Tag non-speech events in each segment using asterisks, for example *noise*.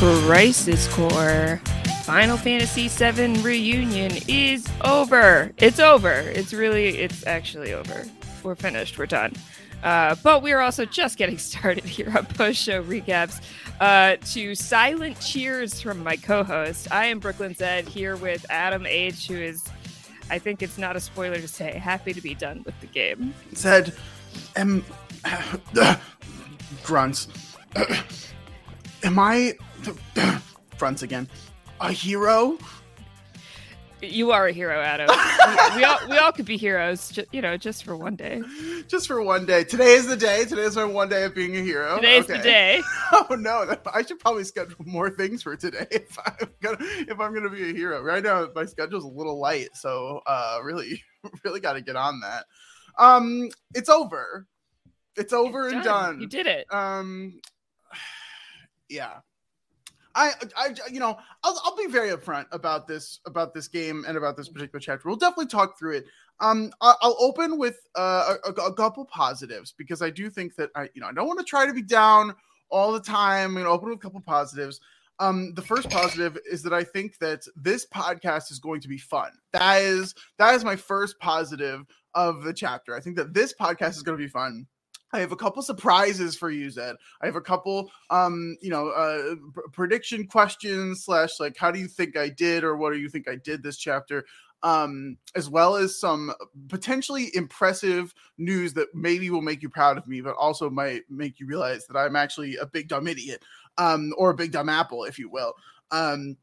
Crisis Core Final Fantasy VII Reunion is over. It's over. It's really, it's actually over. We're finished. We're done. Uh, but we're also just getting *laughs* started here on post show recaps. Uh, to silent cheers from my co host. I am Brooklyn Zed here with Adam H., who is, I think it's not a spoiler to say, happy to be done with the game. Zed, am. *coughs* grunts. *coughs* am I. fronts again. A hero? You are a hero, Adam. *laughs* we, we, all we all could be heroes, ju- you know, just for one day. Just for one day. Today is the day. Today is my one day of being a hero. Today's the day. *laughs* Oh no! *laughs* I should probably schedule more things for today if I'm gonna if I'm gonna be a hero. Right now, my schedule's a little light, so uh, really, really got to get on that. Um, it's over. It's over It's and done. done. You did it. Um, *sighs* yeah. I, I, you know, I'll, I'll be very upfront about this, about this game and about this particular chapter. We'll definitely talk through it. Um, I'll open with uh, a, a couple positives because I do think that I, you know, I don't want to try to be down all the time. I'm going to open with a couple positives. Um, the first positive is that I think that this podcast is going to be fun. That is that is my first positive of the chapter. I think that this podcast is going to be fun. I have a couple surprises for you, Zed. I have a couple, um, you know, uh, pr- prediction questions slash like, how do you think I did, or what do you think I did this chapter, um, as well as some potentially impressive news that maybe will make you proud of me, but also might make you realize that I'm actually a big dumb idiot, um, or a big dumb apple, if you will. Um,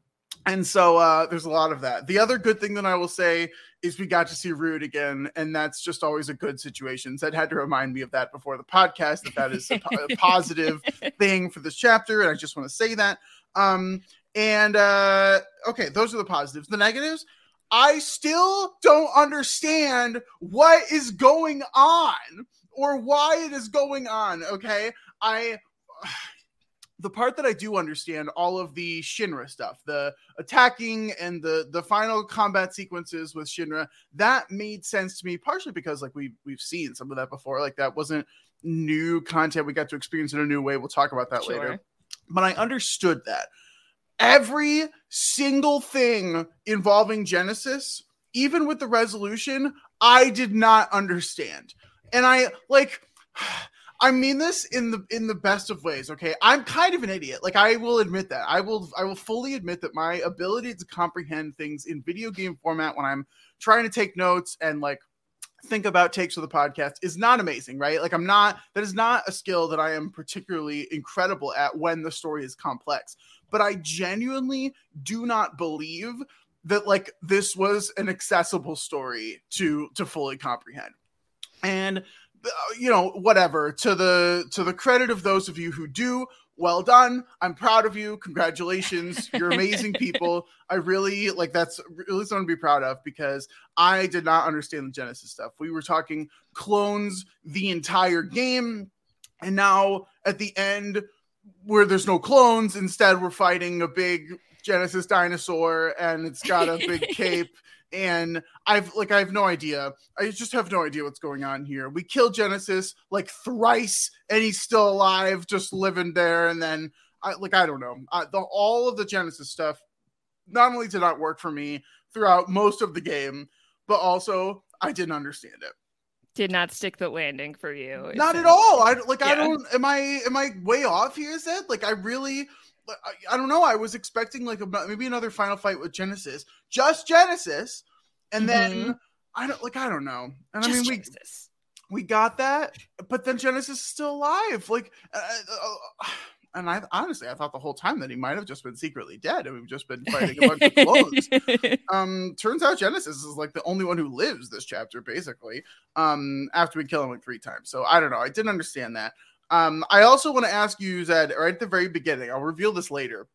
and so uh, there's a lot of that. The other good thing that I will say is we got to see Rude again, and that's just always a good situation. Zed had to remind me of that before the podcast that that is a, po- a positive *laughs* thing for this chapter, and I just want to say that. Um, and uh, okay, those are the positives. The negatives, I still don't understand what is going on or why it is going on. Okay, I the part that I do understand all of the Shinra stuff, the attacking and the the final combat sequences with Shinra, that made sense to me partially because like we we've seen some of that before. Like that wasn't new content we got to experience in a new way. We'll talk about that Sure. later. But I understood that. Every single thing involving Genesis, even with the resolution, I did not understand. And I like *sighs* I mean this in the in the best of ways, okay? I'm kind of an idiot. Like I will admit that. I will I will fully admit that my ability to comprehend things in video game format when I'm trying to take notes and like think about takes for the podcast is not amazing, right? Like I'm not that is not a skill that I am particularly incredible at when the story is complex. But I genuinely do not believe that like this was an accessible story to to fully comprehend. And Uh, you know whatever to the to the credit of those of you who do well done. I'm proud of you. Congratulations. You're amazing people. *laughs* I really like that's really something to be proud of because i did not understand the genesis stuff. We were talking clones the entire game and now at the end where there's no clones instead we're fighting a big genesis dinosaur and it's got a big *laughs* cape and I've like I have no idea. I just have no idea what's going on here. We kill Genesis like thrice, and he's still alive, just living there. And then I like I don't know. Uh, the all of the Genesis stuff not only did not work for me throughout most of the game, but also I didn't understand it. Did not stick the landing for you. Not at all. I like. I don't. Am I? Am I way off here? Is Zed? Like I really. I, I don't know. I was expecting like a, maybe another final fight with Genesis, just Genesis, and then I don't like. I don't know. And I mean, we Genesis. we got that, but then Genesis is still alive. Like, uh, uh, and I honestly, I thought the whole time that he might have just been secretly dead, and we've just been fighting a bunch of clones. *laughs* Um, turns out Genesis is like the only one who lives this chapter, basically. Um, after we kill him like three times, so I don't know. I didn't understand that. Um, I also want to ask you, Zed, right at the very beginning. I'll reveal this later.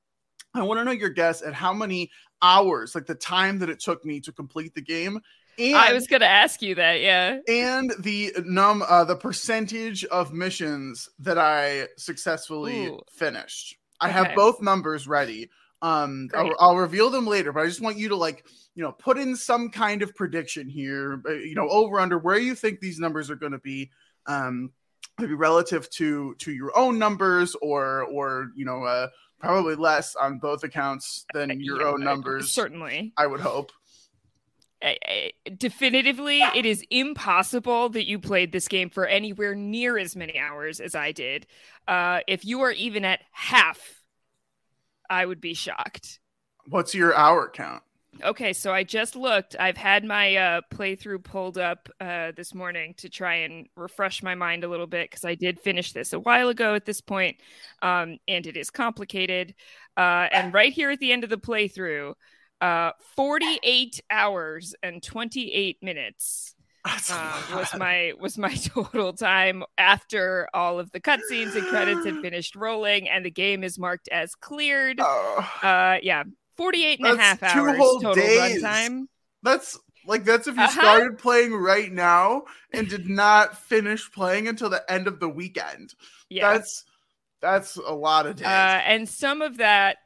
I want to know your guess at how many hours, like the time that it took me to complete the game, and I was gonna ask you that. Yeah. and the num uh the percentage of missions that I successfully Ooh. finished. I have both numbers ready. Um I'll, I'll reveal them later, but I just want you to like, you know, put in some kind of prediction here, uh, you know, over under where you think these numbers are going to be um maybe relative to to your own numbers or or you know, uh probably less on both accounts than your Yeah, own numbers. Certainly. I would hope. I- I- definitively, it is impossible that you played this game for anywhere near as many hours as I did. Uh, if you are even at half, I would be shocked. What's your hour count? Okay, so I just looked. I've had my uh, playthrough pulled up uh, this morning to try and refresh my mind a little bit because I did finish this a while ago at this point, um, and it is complicated. Uh, and right here at the end of the playthrough, uh, 48 hours and 28 minutes um, was my was my *laughs* total time after all of the cutscenes and credits had *gasps* finished rolling, and the game is marked as cleared. Oh. Uh, yeah, 48 and a That's half two hours whole total days. runtime. That's like that's if you Uh-huh. started playing right now and did not finish playing until the end of the weekend. Yeah. That's that's a lot of days. Uh, and some of that,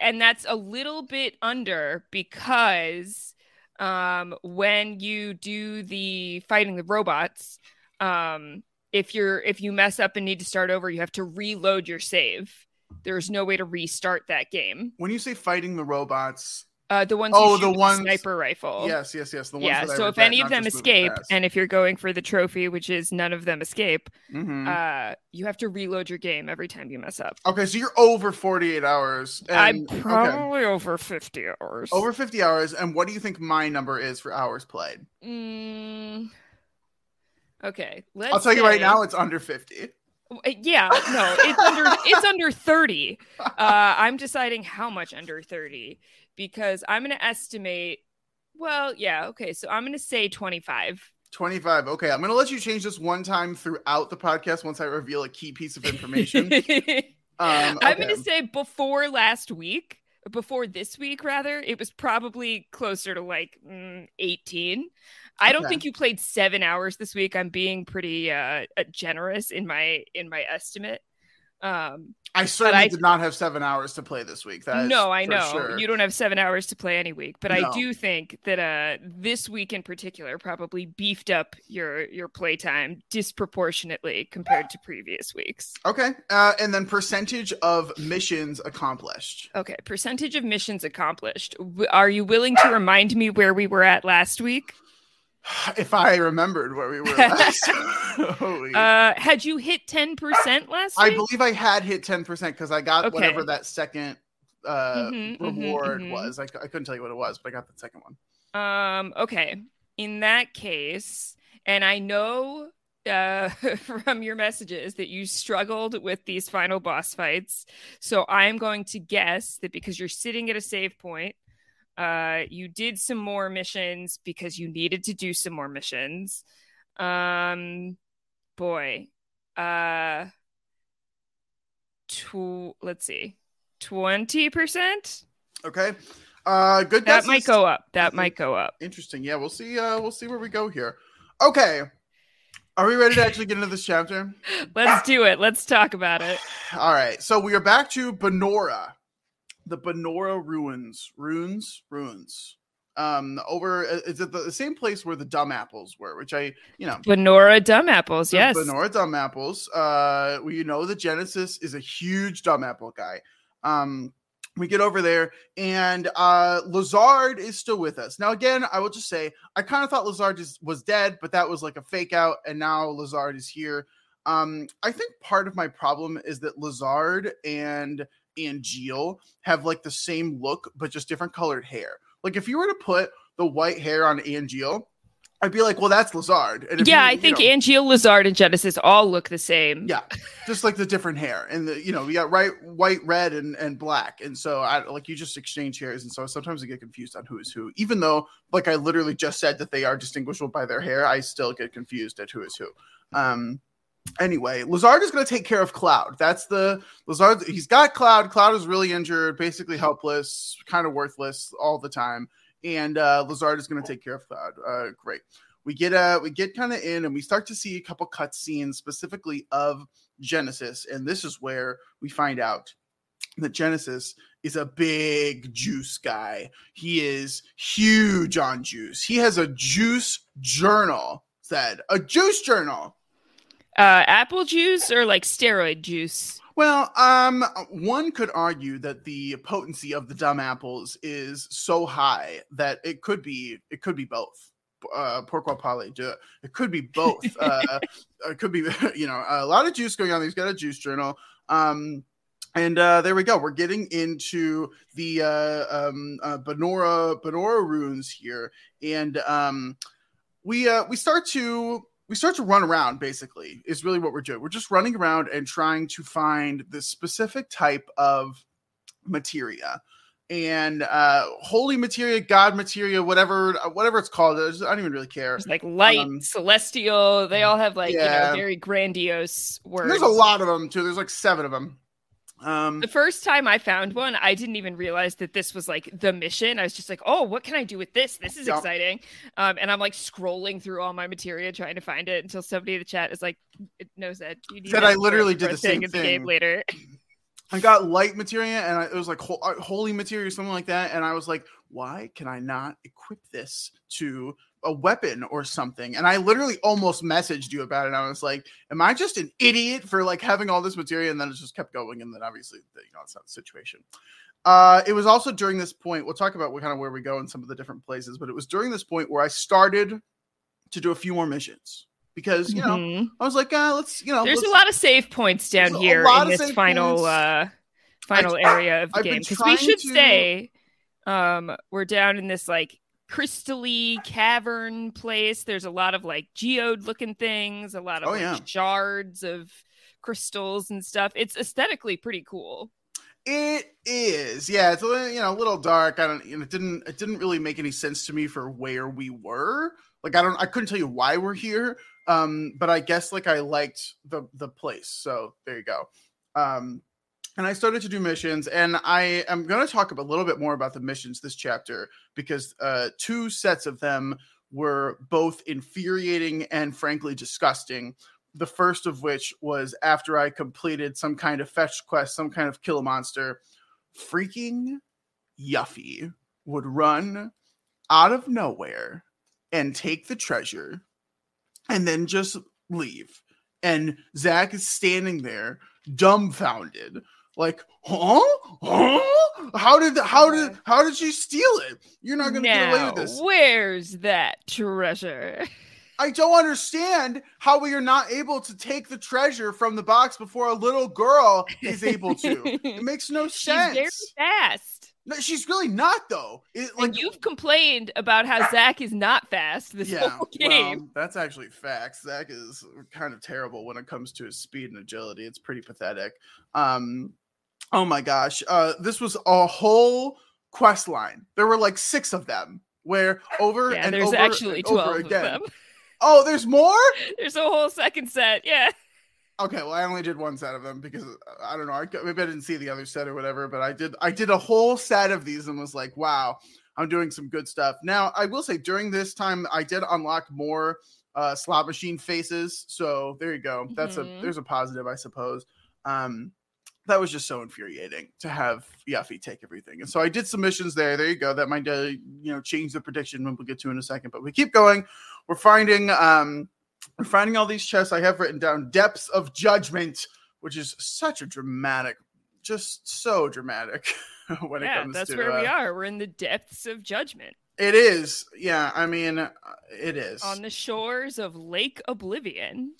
and that's a little bit under because um, when you do the fighting the robots, um, if you're if you mess up and need to start over, you have to reload your save. There's no way to restart that game. when you say fighting the robots, Uh, the ones Oh, the ones- sniper rifle. yes, yes, yes. The ones yeah. So if any of them escape, and if you're going for the trophy, which is none of them escape, Mhm. uh, you have to reload your game every time you mess up. okay, so you're over 48 hours. I'm and- okay. probably over 50 hours. over 50 hours. And what do you think my number is for hours played? Mm, okay, let's. I'll tell you right now, it's under 50. Uh, Yeah, no, it's under it's under 30. *laughs* Uh, I'm deciding how much under 30 because I'm going to estimate. Well, yeah, okay, so I'm going to say 25. 25. Okay, I'm going to let you change this one time throughout the podcast once I reveal a key piece of information. *laughs* Um, I'm going to say before last week, before this week, rather, it was probably closer to like mm, 18. I don't Okay. think you played seven hours this week. I'm being pretty uh, uh, generous in my in my estimate. Um, I certainly I- did not have seven hours to play this week. That no, I know sure. you don't have seven hours to play any week, but I do think that uh, this week in particular probably beefed up your your playtime disproportionately compared to previous weeks. Okay, uh, and then percentage of missions accomplished. Okay, percentage of missions accomplished. Are you willing to remind me where we were at last week? *sighs* If I remembered where we were *laughs* last. *laughs* Uh, had you hit ten percent last I week? believe I had hit ten percent because I got Okay. whatever that second uh, Mhm, mhm, reward mhm. was. I, c- I couldn't tell you what it was, but I got the second one. Um, okay. In that case, and I know uh, *laughs* from your messages that you struggled with these final boss fights. So I'm going to guess that because you're sitting at a save point, uh, you did some more missions because you needed to do some more missions. Um, boy, uh, tw- let's see, twenty percent. Okay, uh, good. That might go up. That Mhm. might go up. Interesting. Yeah, we'll see. Uh, we'll see where we go here. Okay, are we ready to actually get into this chapter? *laughs* Let's do it. Let's talk about it. *sighs* All right, so we are back to Banora, the Banora ruins, ruins, ruins. Um, over is it the, the same place where the dumb apples were, which I, you know, Banora Dumb Apples, yes. Banora dumb apples. Uh, we know that Genesis is a huge dumb apple guy. Um, we get over there and uh lazard is still with us now again i will just say i kind of thought lazard is, was dead but that was like a fake out and now lazard is here um i think part of my problem is that lazard and Angeal have like the same look but just different colored hair like if you were to put the white hair on Angeal I'd be like, well, that's Lazard. And yeah, you, I think know, Angeal, Lazard, and Genesis all look the same. Yeah, just like the different hair, and the you know we got right, white, red, and and black, and so I like you just exchange hairs, and so sometimes I get confused on who is who. Even though, like I literally just said that they are distinguishable by their hair, I still get confused at who is who. Um, anyway, Lazard is going to take care of Cloud. That's the Lazard. He's got Cloud. Cloud is really injured, basically helpless, kind of worthless all the time and uh, Lazard is going to take care of Cloud. Uh, great. We get uh we get kind of in and we start to see a couple cut scenes specifically of Genesis, and this is where we find out that Genesis is a big juice guy. He is huge on juice. He has a juice journal. Said a juice journal. Uh, apple juice or like steroid juice. Well, um, one could argue that the potency of the dumb apples is so high that it could be it could be both. Uh, pourquoi parler de? It could be both. *laughs* uh, it could be *laughs* you know a lot of juice going on. He's got a juice journal. Um, and uh, there we go. We're getting into the uh, um, uh, Banora Banora runes here, and um, we uh, we start to we start to run around basically is really what we're doing. We're just running around and trying to find this specific type of materia. And uh holy materia god materia whatever uh, whatever it's called i don't even really care. It's like light um, celestial they all have like yeah. you know very grandiose words there's a lot of them too. There's like seven of them um, the first time I found one, I didn't even realize that this was like the mission. I was just like, "Oh, what can I do with this? This is yep. exciting!" Um, and I'm like scrolling through all my material trying to find it until somebody in the chat is like, "knows that you need." Said I literally did the same thing. The game later. I got light materia and I, it was like ho- uh, holy materia, something like that, and I was like, "Why can I not equip this to a weapon or something. And I literally almost messaged you about it. I was like, Am I just an idiot for like having all this material? And then it just kept going. And then obviously, you know, it's not the situation. Uh, it was also during this point, we'll talk about what kind of where we go in some of the different places, but it was during this point where I started to do a few more missions because you know mm-hmm. I was like, uh, let's you know, there's a lot of save points down here in this final points. uh final I, area of the I've game because we should to... say um we're down in this like crystally cavern place. There's a lot of like geode looking things, a lot of oh, like, yeah. shards of crystals and stuff. It's aesthetically pretty cool. It is, yeah. It's a little, you know a little dark. I don't, you know, it didn't it didn't really make any sense to me for where we were. Like I don't, I couldn't tell you why we're here. Um, but I guess like I liked the the place. So there you go. Um, and I started to do missions. And I am going to talk a little bit more about the missions this chapter because uh, two sets of them were both infuriating and frankly disgusting. The first of which was after I completed some kind of fetch quest, some kind of kill a monster. Freaking Yuffie would run out of nowhere and take the treasure and then just leave. And Zack is standing there dumbfounded like, huh? Huh? How did how did how did she steal it? You're not gonna now, get away with this. Where's that treasure? I don't understand how we are not able to take the treasure from the box before a little girl is able to. it makes no sense. *laughs* She's very fast. No, she's really not though. It, like and you've complained about how Zack is not fast this yeah, whole game. Well, that's actually facts. Zack is kind of terrible when it comes to his speed and agility. It's pretty pathetic. Um, Oh my gosh. Uh, this was a whole quest line. There were like six of them where over yeah, and there's over actually 12 again. of them. *laughs* Oh, there's more? *laughs* There's a whole second set. Yeah. Okay, well, I only did one set of them because uh, I don't know. I, maybe I didn't see the other set or whatever, but I did. I did a whole set of these and was like, "Wow, I'm doing some good stuff." Now, I will say during this time, I did unlock more uh, slot machine faces. So there you go. That's mm-hmm. a there's a positive, I suppose. Um, that was just so infuriating to have Yuffie take everything. And so I did some missions there. There you go. That might uh, you know change the prediction when we'll get to in a second. But we keep going. We're finding um we're finding all these chests. I have written down depths of judgment, which is such a dramatic, just so dramatic. *laughs* when it yeah, comes that's to where we uh, are. We're in the depths of judgment It is. Yeah, I mean, uh, it is. on the shores of Lake Oblivion.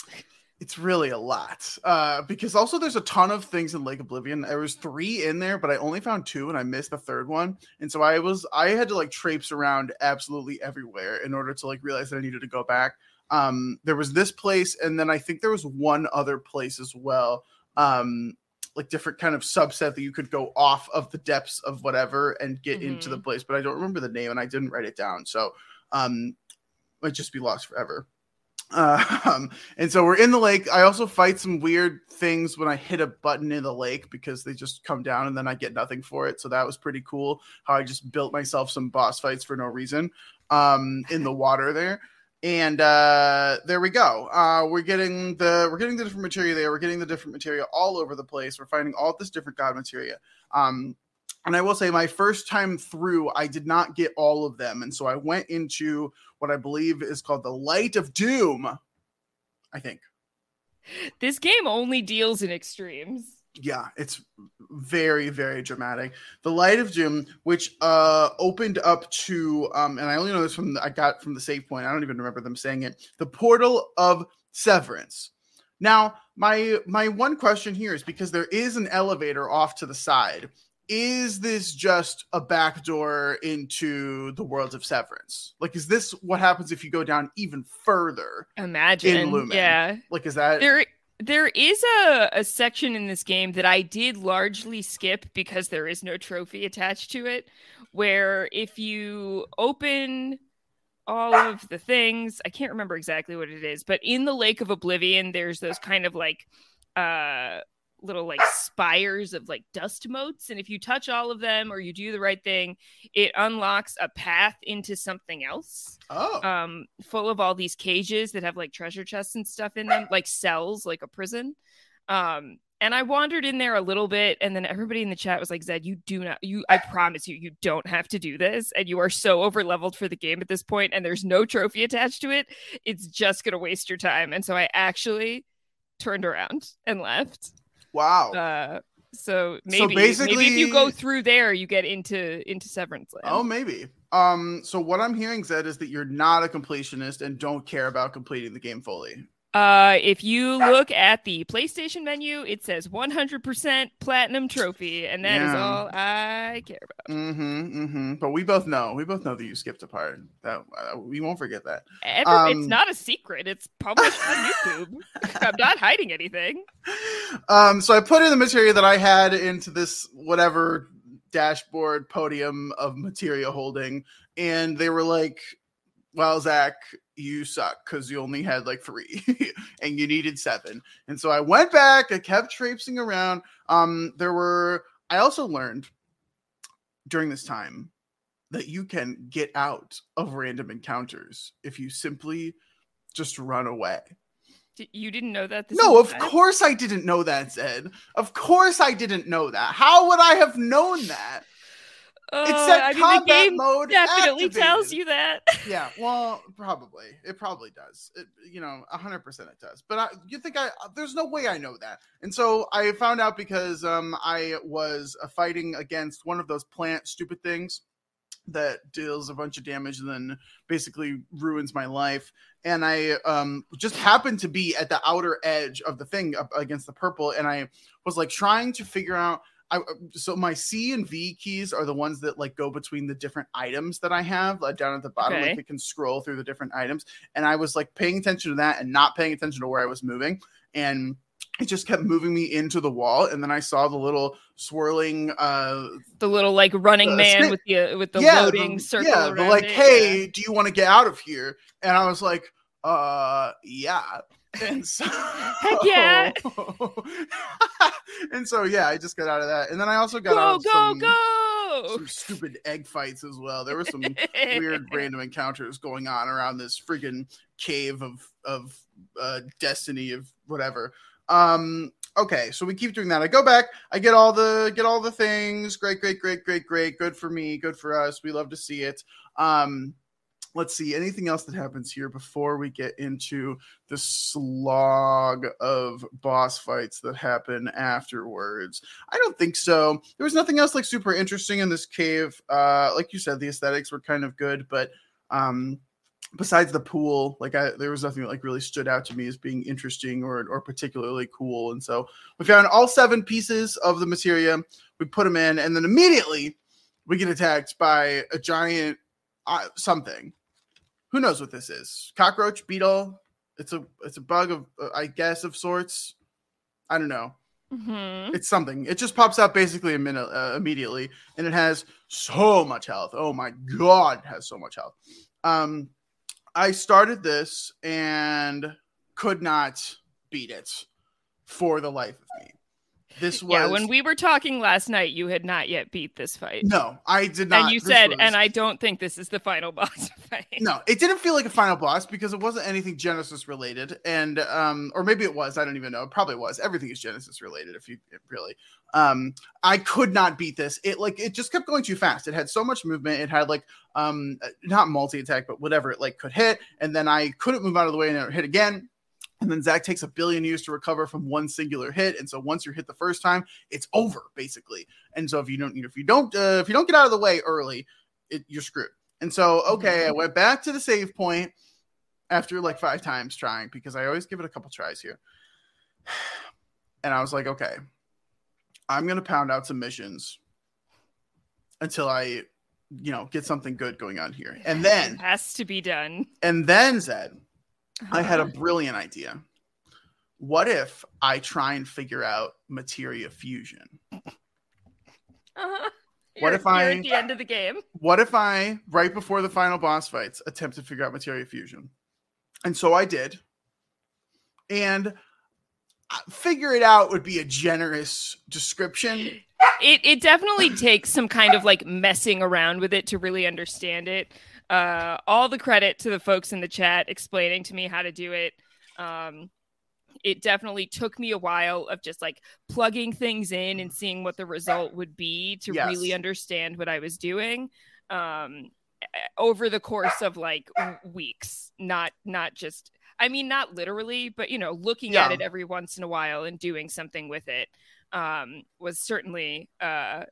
It's really a lot uh because also there's a ton of things in lake oblivion. There was three in there but i only found two and i missed the third one. And so i was i had to like traipse around absolutely everywhere in order to like realize that i needed to go back. Um there was this place and then i think there was one other place as well um like different kind of subset that you could go off of the depths of whatever and get into the place but i don't remember the name and i didn't write it down. So um might just be lost forever um, and so we're in the lake. I also fight some weird things when I hit a button in the lake because they just come down and then I get nothing for it. So that was pretty cool. How I just built myself some boss fights for no reason um, in the water there. And uh, there we go. Uh, we're getting the we're getting the different material there. We're getting the different material all over the place. We're finding all this different god material. Um, and I will say, my first time through, I did not get all of them, and so I went into what I believe is called the Light of Doom. I think. This game only deals in extremes. Yeah, it's very, very dramatic. The Light of Doom, which uh opened up to um, and I only know this from the, I got from the save point. I don't even remember them saying it. The portal of severance. Now, my my one question here is because there is an elevator off to the side. Is this just a backdoor into the world of severance? Like, is this what happens if you go down even further? Imagine, Lumon. yeah. Like, is that There, there is a, a section in this game that I did largely skip because there is no trophy attached to it. Where if you open all of the things, I can't remember exactly what it is, but in the Lake of Oblivion, there's those kind of like uh little like spires of like dust motes and if you touch all of them or you do the right thing it unlocks a path into something else oh. um full of all these cages that have like treasure chests and stuff in them like cells like a prison. Um and i wandered in there a little bit and then everybody in the chat was like zed you do not you i promise you you don't have to do this and you are so over leveled for the game at this point and there's no trophy attached to it. It's just gonna waste your time. And so i actually turned around and left wow. uh so maybe basically- maybe if you go through there you get into into severance land Oh, maybe. Um, so what I'm hearing, Zed, is that you're not a completionist and don't care about completing the game fully. Uh, if you look at the PlayStation menu, it says 100% platinum trophy, and that is Yeah. all I care about. Mm-hmm. Mm-hmm. But we both know, we both know that you skipped a part. That uh, we won't forget that. Ever, Um, it's not a secret. It's published on YouTube. *laughs* I'm not hiding anything. Um, so I put in the material that I had into this whatever dashboard podium of material holding, and they were like, "Well, Zack, you suck because you only had like three, *laughs* and you needed seven. And so I went back. I kept traipsing around. Um, there were. I also learned during this time that you can get out of random encounters if you simply just run away. You didn't know that? This No, of time? course I didn't know that, Zed. Of course I didn't know that. How would I have known that? Uh, said I mean, the combat game mode definitely tells you that. *laughs* Yeah, well, probably. It probably does. It, you know, 100% it does. But I, you think I there's no way I know that. And so I found out because um I was uh, fighting against one of those plant stupid things that deals a bunch of damage and then basically ruins my life and i um just happened to be at the outer edge of the thing up against the purple and i was like trying to figure out I, so my C and V keys are the ones that like go between the different items that I have like, down at the bottom. Okay. Like they can scroll through the different items, and I was like paying attention to that and not paying attention to where I was moving, and it just kept moving me into the wall. And then I saw the little swirling uh The little like running Uh, man snake- with the uh, with the yeah, loading the, circle Yeah, the like, it, hey, yeah. do you want to get out of here? And I was like, uh, yeah. And so, *laughs* Heck yeah. *laughs* and so, yeah, I just got out of that, and then I also got Go out of go some, go! some stupid egg fights as well. There were some weird *laughs* random encounters going on around this friggin' cave of of uh, destiny of whatever. Um, okay, so we keep doing that. I go back, I get all the get all the things. Great, great, great, great, great. Good for me, good for us. We love to see it. Um, let's see anything else that happens here before we get into the slog of boss fights that happen afterwards? I don't think so. There was nothing else like super interesting in this cave. Uh like you said the aesthetics were kind of good but um besides the pool like I, there was nothing that like really stood out to me as being interesting or or particularly cool. And so we found all seven pieces of the materia we put them in and then immediately we get attacked by a giant uh, something who knows what this is? Cockroach, beetle. It's a it's a bug of uh, I guess of sorts. I don't know. Mm-hmm. It's something. It just pops out basically a minute uh, immediately, and it has so much health. Oh my god, it has so much health. Um, I started this and could not beat it for the life of me. This was *laughs* Yeah, when we were talking last night, you had not yet beat this fight. no, I did not. and you this said, was- and I don't think this is the final *laughs* boss fight. No, it didn't feel like a final boss because it wasn't anything Genesis related, and um, or maybe it was. I don't even know. It probably was. Everything is Genesis related. If you really, um, I could not beat this. It like it just kept going too fast. It had so much movement. It had like um, not multi attack, but whatever it like could hit, and then I couldn't move out of the way and it hit again. And then Zack takes a billion years to recover from one singular hit, and so once you're hit the first time, it's over basically. And so if you don't, if you don't, uh, if you don't get out of the way early, it, you're screwed. And so, okay, I went back to the save point after like five times trying because I always give it a couple tries here. *sighs* And I was like, okay, I'm going to pound out some missions until I, you know, get something good going on here. And it then, has to be done. and then Zed, I had a brilliant idea. What if I try and figure out materia fusion? Uh-huh. What if I- at the end of the game? what if I, right before the final boss fights, attempt to figure out materia fusion? And so I did. And uh, figure it out would be a generous description. It it definitely takes some kind of like messing around with it to really understand it. Uh, all the credit to the folks in the chat explaining to me how to do it. Um, it definitely took me a while of just like plugging things in and seeing what the result would be to Yes. really understand what I was doing. Um, over the course of like weeks, not not just. I mean, not literally, but you know, looking at it every once in a while and doing something with it um, was certainly uh,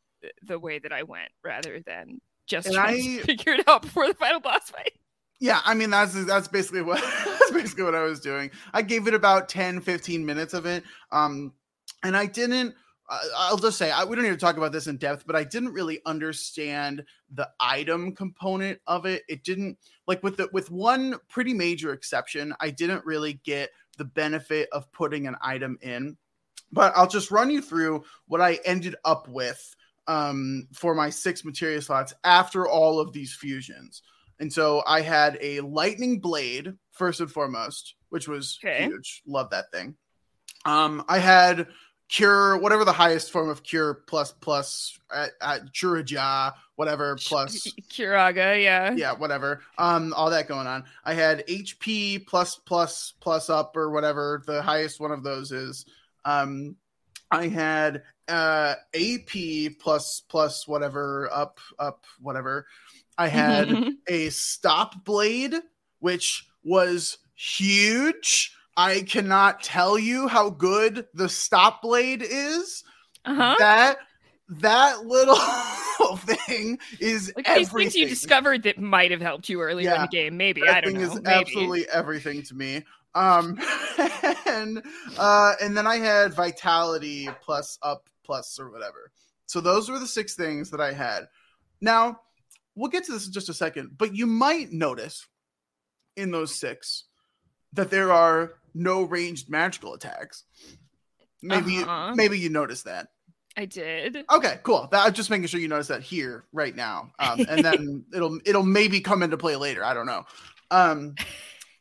the way that I went rather than just And trying I- to *laughs* figure it out before the final boss fight. Yeah, I mean that's that's basically what *laughs* that's basically what I was doing. I gave it about 10 15 minutes of it. Um and I didn't I'll just say I, we don't need to talk about this in depth, but I didn't really understand the item component of it. It didn't like with the with one pretty major exception, I didn't really get the benefit of putting an item in. But I'll just run you through what I ended up with um for my six materia slots after all of these fusions. And so I had a lightning blade first and foremost, which was Okay. huge. Love that thing. Um, I had cure, whatever the highest form of cure plus plus at, Curaja, whatever plus *laughs* Curaga, yeah. yeah, whatever. Um, all that going on. I had HP plus plus plus up or whatever the highest one of those is. Um, I had uh AP plus plus whatever up up whatever. I had a stop blade, which was huge. I cannot tell you how good the stop blade is. uh-huh. That that little *laughs* thing is Like everything. things you discovered that might have helped you earlier in the game. Maybe I don't thing know. is Maybe. absolutely everything to me. Um, *laughs* and uh, and then I had vitality plus up plus or whatever. So those were the six things that I had. Now we'll get to this in just a second, but you might notice in those six that there are no ranged magical attacks. Maybe Uh-huh. maybe you noticed that. I did. Okay, cool. That, I'm just making sure you notice that here right now, um, and then *laughs* it'll it'll maybe come into play later. I don't know. Um,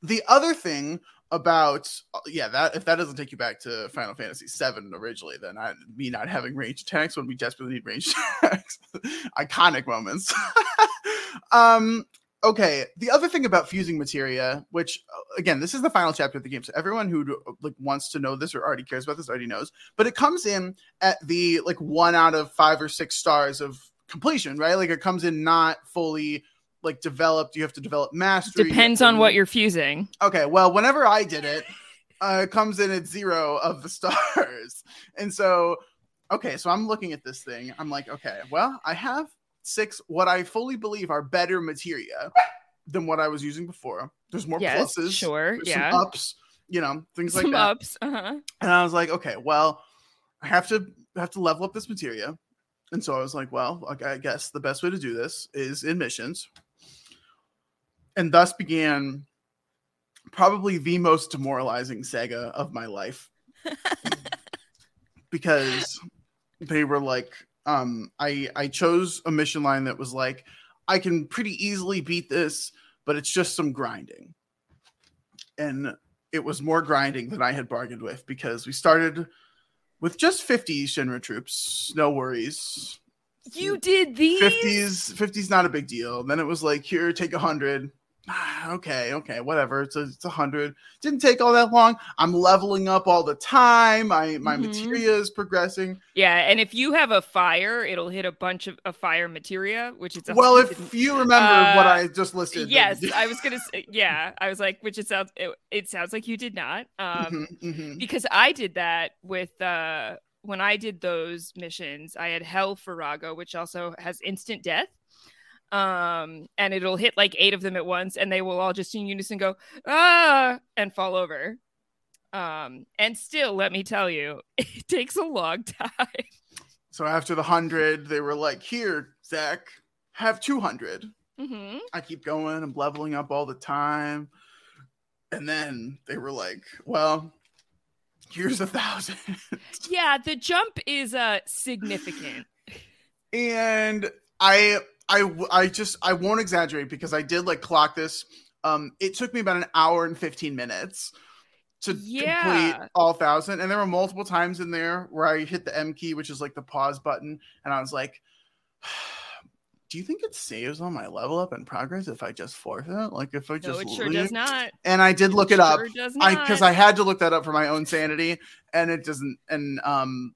the other thing about yeah that if that doesn't take you back to Final Fantasy VII originally, then I me not having range attacks when we desperately need range *laughs* attacks, iconic moments. *laughs* um, okay. The other thing about fusing materia, which uh, again, this is the final chapter of the game, so everyone who like wants to know this or already cares about this already knows, but it comes in at the like one out of five or six stars of completion, right? Like it comes in not fully like developed. You have to develop mastery. Depends on what you're fusing. Okay, well, whenever I did it, uh, it comes in at zero of the *laughs* stars, and so okay, so I'm looking at this thing. I'm like, okay, well, I have six what I fully believe are better materia than what I was using before. There's more Yes, pluses, sure, yeah. ups, you know, things like Some that. ups. Uh-huh. And I was like, okay, well, I have to have to level up this materia. And so I was like, well, okay, I guess the best way to do this is in missions. And thus began probably the most demoralizing saga of my life. *laughs* because they were like, um, I I chose a mission line that was like, I can pretty easily beat this, but it's just some grinding. And it was more grinding than I had bargained with because we started with just 50 Shinra troops, no worries. You did these. 50s 50s not a big deal. Then it was like, here, take a hundred. Ah, okay, okay, whatever. It's a it's a hundred. Didn't take all that long. I'm leveling up all the time. My my Mhm. materia is progressing. Yeah, and if you have a fire, it'll hit a bunch of a fire materia, which is Well, if you remember what Uh, I just listed, yes, I was gonna say *laughs* yeah. I was like, which it sounds it, it sounds like you did not. Um, Mhm, mhm. because I did that with uh when I did those missions, I had Hell Firaga, which also has instant death. Um, and it'll hit like eight of them at once, and they will all just in unison go ah and fall over. Um, and still, let me tell you, *laughs* it takes a long time. So after the hundred, they were like, "Here, Zack, have two hundred. hmm I keep going. I'm leveling up all the time. And then they were like, well, here's a thousand. Yeah, the jump is uh significant. *laughs* and I, I, I just, I won't exaggerate because I did like clock this. Um, it took me about an hour and 15 minutes to Yeah. complete all thousand. And there were multiple times in there where I hit the M key, which is like the pause button. And I was like, *sighs* do you think it saves on my level up and progress if I just forfeit? Like if I just No, it sure leave? does not. and I did look it up. Sure does I because I had to look that up for my own sanity, and it doesn't. And um,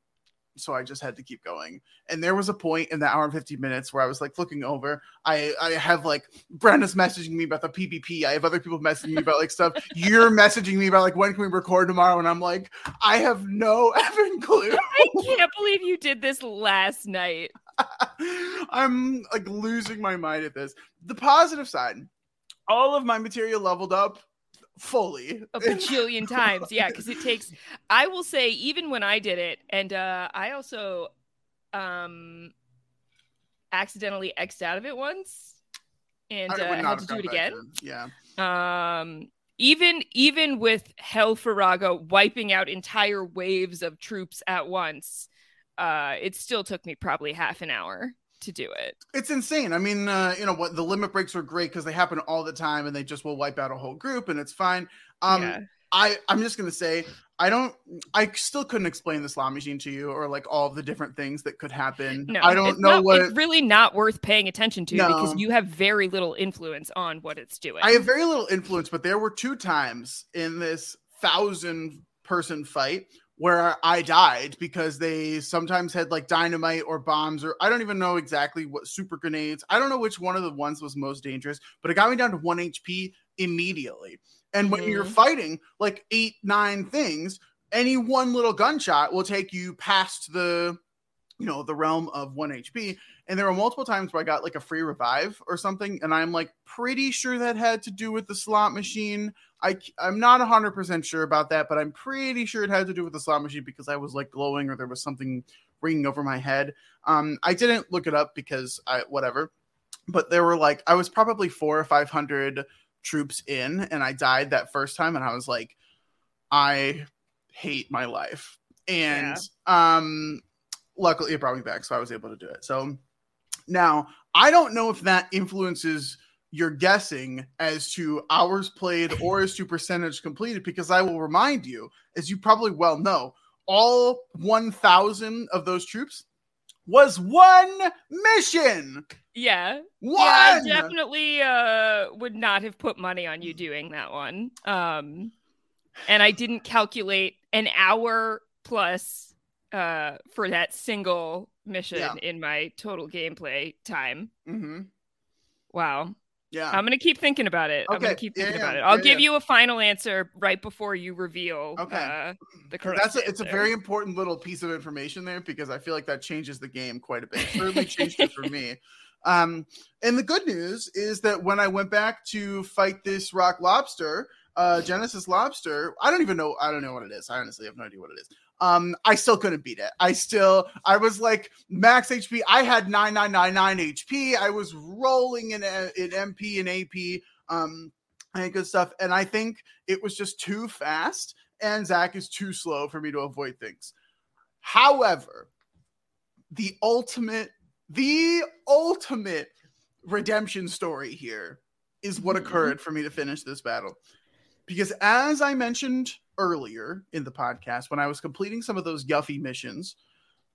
so I just had to keep going. And there was a point in the hour and fifty minutes where I was like looking over. I I have like Brenda's messaging me about the PvP. I have other people messaging me about like stuff. You're messaging me about like when can we record tomorrow, and I'm like I have no *laughs* effing clue. I can't believe you did this last night. *laughs* I'm like losing my mind at this. The positive side, all of my material leveled up fully. a bajillion *laughs* times. Yeah, because it takes. I will say, even when I did it, and uh, I also um accidentally xed out of it once, and I uh, had to do it again. in. Yeah. Um, even even with Hell Firaga wiping out entire waves of troops at once, uh, it still took me probably half an hour to do it. It's insane. I mean, uh, you know what? The limit breaks are great because they happen all the time, and they just will wipe out a whole group, and it's fine. Um, yeah. I I'm just gonna say I don't. I still couldn't explain the slot machine to you, or like all the different things that could happen. No, I don't know not- what. It's really not worth paying attention to because you have very little influence on what it's doing. I have very little influence, but there were two times in this thousand person fight where I died because they sometimes had like dynamite or bombs, or I don't even know exactly what super grenades. I don't know which one of the ones was most dangerous, but it got me down to one HP immediately. And when you're Mhm. fighting like eight, nine things, any one little gunshot will take you past the you know the realm of 1 hp and there were multiple times where i got like a free revive or something and i'm like pretty sure that had to do with the slot machine. I i'm not 100% sure about that but i'm pretty sure it had to do with the slot machine because i was like glowing or there was something ringing over my head. Um i didn't look it up because i whatever but there were like i was probably four or five hundred troops in and i died that first time and i was like i hate my life. And um luckily it brought me back so i was able to do it so now i don't know if that influences your guessing as to hours played or as to percentage completed because i will remind you as you probably well know all 1000 of those troops was one mission yeah. one Yeah, I definitely uh would not have put money on you doing that one. Um and I didn't calculate an hour plus uh for that single mission Yeah. in my total gameplay time. Mhm. Wow. Yeah. I'm gonna keep thinking about it. I'm Okay. gonna keep thinking yeah, about it. I'll yeah, give yeah. you a final answer right before you reveal Okay. uh, the correct. That's a, it's a very important little piece of information there because I feel like that changes the game quite a bit. It Certainly changed it for me. *laughs* Um, and the good news is that when I went back to fight this rock lobster, uh, Genesis lobster, I don't even know. I don't know what it is. I honestly have no idea what it is. Um, I still couldn't beat it. I still, I was like max HP. I had 9999 HP. I was rolling in, uh, in MP and AP, um, and good stuff. And I think it was just too fast, and Zack is too slow for me to avoid things. However, the ultimate, the ultimate redemption story here is what Mhm. occurred for me to finish this battle. Because as I mentioned earlier in the podcast, when I was completing some of those Yuffie missions,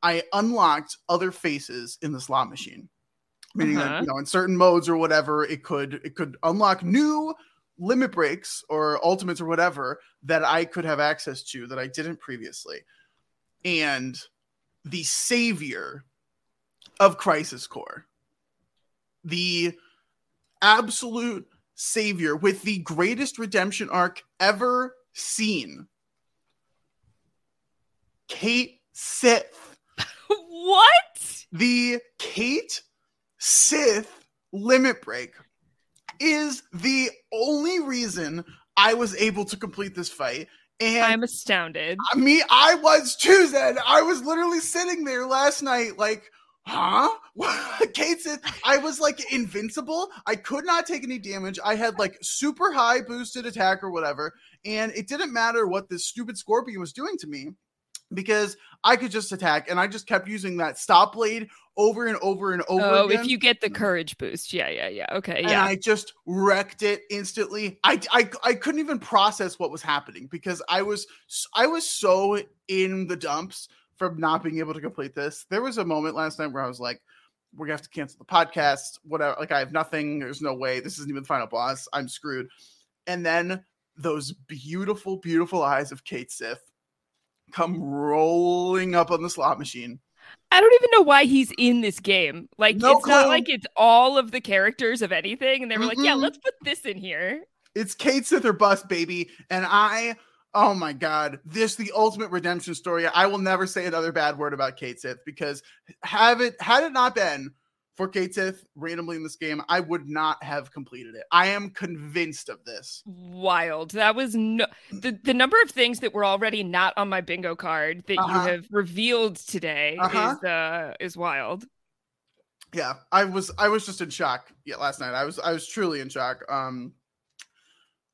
I unlocked other faces in the slot machine. Meaning Uh-huh. you know, in certain modes or whatever, it could it could unlock new limit breaks or ultimates or whatever that I could have access to that I didn't previously. And the savior of Crisis Core, the absolute savior with the greatest redemption arc ever seen, Cait Sith. *laughs* what? The Cait Sith limit break is the only reason I was able to complete this fight. And I'm astounded. Me, I was too, Zed. I was literally sitting there last night, like, huh? *laughs* Cait Sith I was like invincible. I could not take any damage. I had like super high boosted attack or whatever, and it didn't matter what this stupid scorpion was doing to me because I could just attack, and I just kept using that stop blade over and over and over. Oh, again if you get the courage boost, yeah, yeah, yeah. Okay, Yeah. and. I just wrecked it instantly. I, I I couldn't even process what was happening because I was I was so in the dumps from not being able to complete this. There was a moment last night where I was like, "We're gonna have to cancel the podcast. Whatever. Like I have nothing. There's no way. This isn't even the final boss. I'm screwed." And then those beautiful, beautiful eyes of Cait Sith come rolling up on the slot machine. I don't even know why he's in this game. Like, No it's not like it's all of the characters of anything, and they were like, "Yeah, let's put this in here." It's Kate Sith or bust, baby. And I, oh my God, this the ultimate redemption story. I will never say another bad word about Cait Sith because have it had it not been for Cait Sith randomly in this game, I would not have completed it. I am convinced of this. Wild. That was no the the number of things that were already not on my bingo card that Uh-huh. you have revealed today Uh-huh. is uh is wild. Yeah, I was I was just in shock yeah, last night. I was I was truly in shock. Um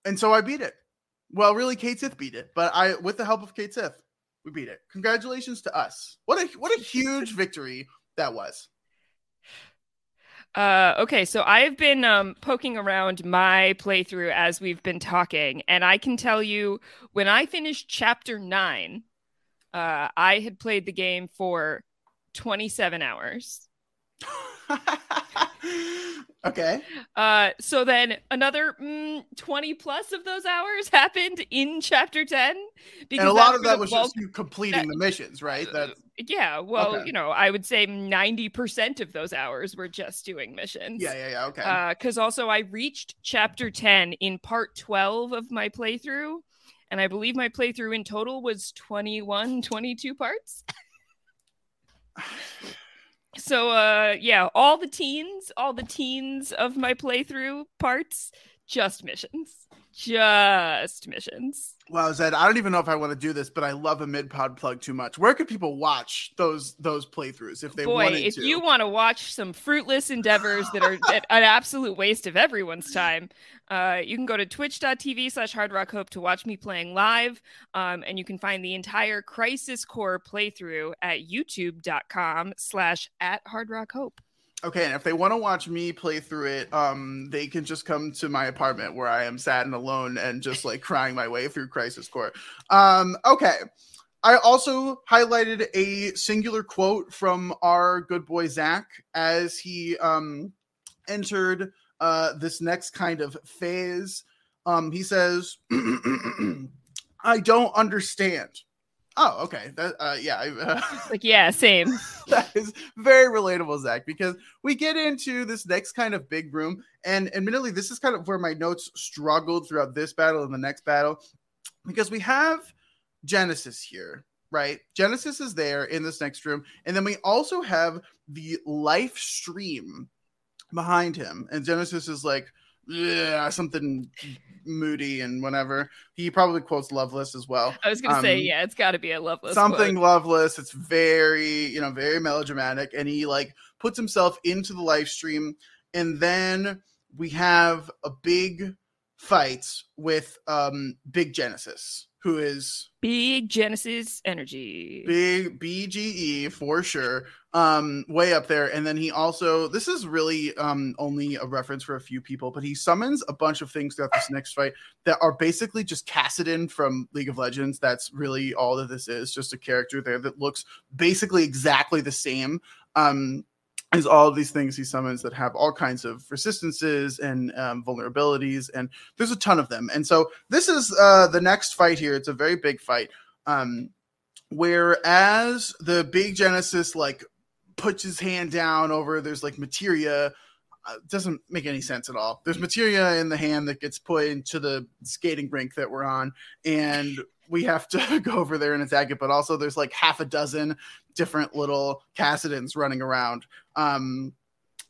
and so I beat it. Well, really Cait Sith beat it, but I with the help of Cait Sith, we beat it. Congratulations to us. What a what a huge victory that was. Uh, okay, so I have been um, poking around my playthrough as we've been talking, and I can tell you when I finished chapter nine, uh, I had played the game for 27 hours. *laughs* okay. Uh, so then another mm, 20 plus of those hours *laughs* happened in chapter 10. And a lot of that was bulk- just you completing the missions, right? That's yeah, well, Okay. you know, I would say 90% of those hours were just doing missions. yeah, yeah, yeah. Okay. because also I reached chapter 10 in part 12 of my playthrough. And I believe my playthrough in total was 21, 22 parts. *laughs* so, uh, yeah, all the teens, all the teens of my playthrough parts, just missions. Just missions. wow, Zed, I don't even know if I want to do this, but I love a mid pod plug too much. Where could people watch those those playthroughs if they Boy, wanted if to? you want to watch some fruitless endeavors that are an absolute waste of everyone's time, uh, you can go to twitch.tv slash hard rock hope to watch me playing live. Um, and you can find the entire Crisis Core playthrough at youtube.com slash at hard rock hope. Okay, and if they want to watch me play through it, um, they can just come to my apartment where I am sad and alone and just like crying my way through Crisis Core. Um, okay. I also highlighted a singular quote from our good boy Zack as he um entered uh this next kind of phase. Um, he says, *clears throat* I don't understand. Oh, okay. That uh, yeah, *laughs* uh, Like, yeah, same. *laughs* that is very relatable, Zack, because we get into this next kind of big room, and admittedly, this is kind of where my notes struggled throughout this battle and the next battle, because we have Genesis here, right? Genesis is there in this next room, and then we also have the life stream behind him, and Genesis is like, yeah, something moody and whatever. He probably quotes Loveless as well. I was gonna say, Um, yeah, it's got to be a loveless something quote. loveless it's very you know very melodramatic and he like puts himself into the Lifestream and then we have a big fight with um big genesis who is Big Genesis energy. big bge for sure um way up there and then he also this is really um only a reference for a few people but he summons a bunch of things throughout this next fight that are basically just Kassadin from League of Legends. That's really all that this is, just a character there that looks basically exactly the same um, as all of these things he summons that have all kinds of resistances and um, vulnerabilities, and there's a ton of them. And so this is uh, the next fight here. It's a very big fight. Um, whereas the big Genesis like puts his hand down over there's like materia uh, doesn't make any sense at all. There's materia in the hand that gets put into the skating rink that we're on, and we have to *laughs* go over there and attack it. But also, there's like half a dozen different little Kassadins running around um,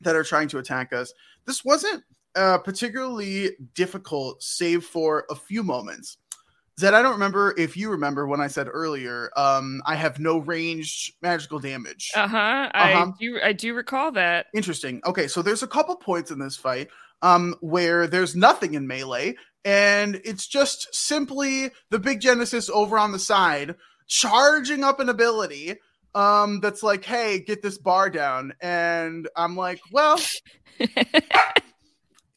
that are trying to attack us. This wasn't uh, particularly difficult, save for a few moments. Zed, I don't remember if you remember when I said earlier, um, I have no ranged magical damage. Uh huh. Uh-huh. I do. I do recall that. Interesting. Okay, so there's a couple points in this fight um, where there's nothing in melee, and it's just simply the big Genesis over on the side charging up an ability um, that's like, hey, get this bar down. And I'm like, well, *laughs*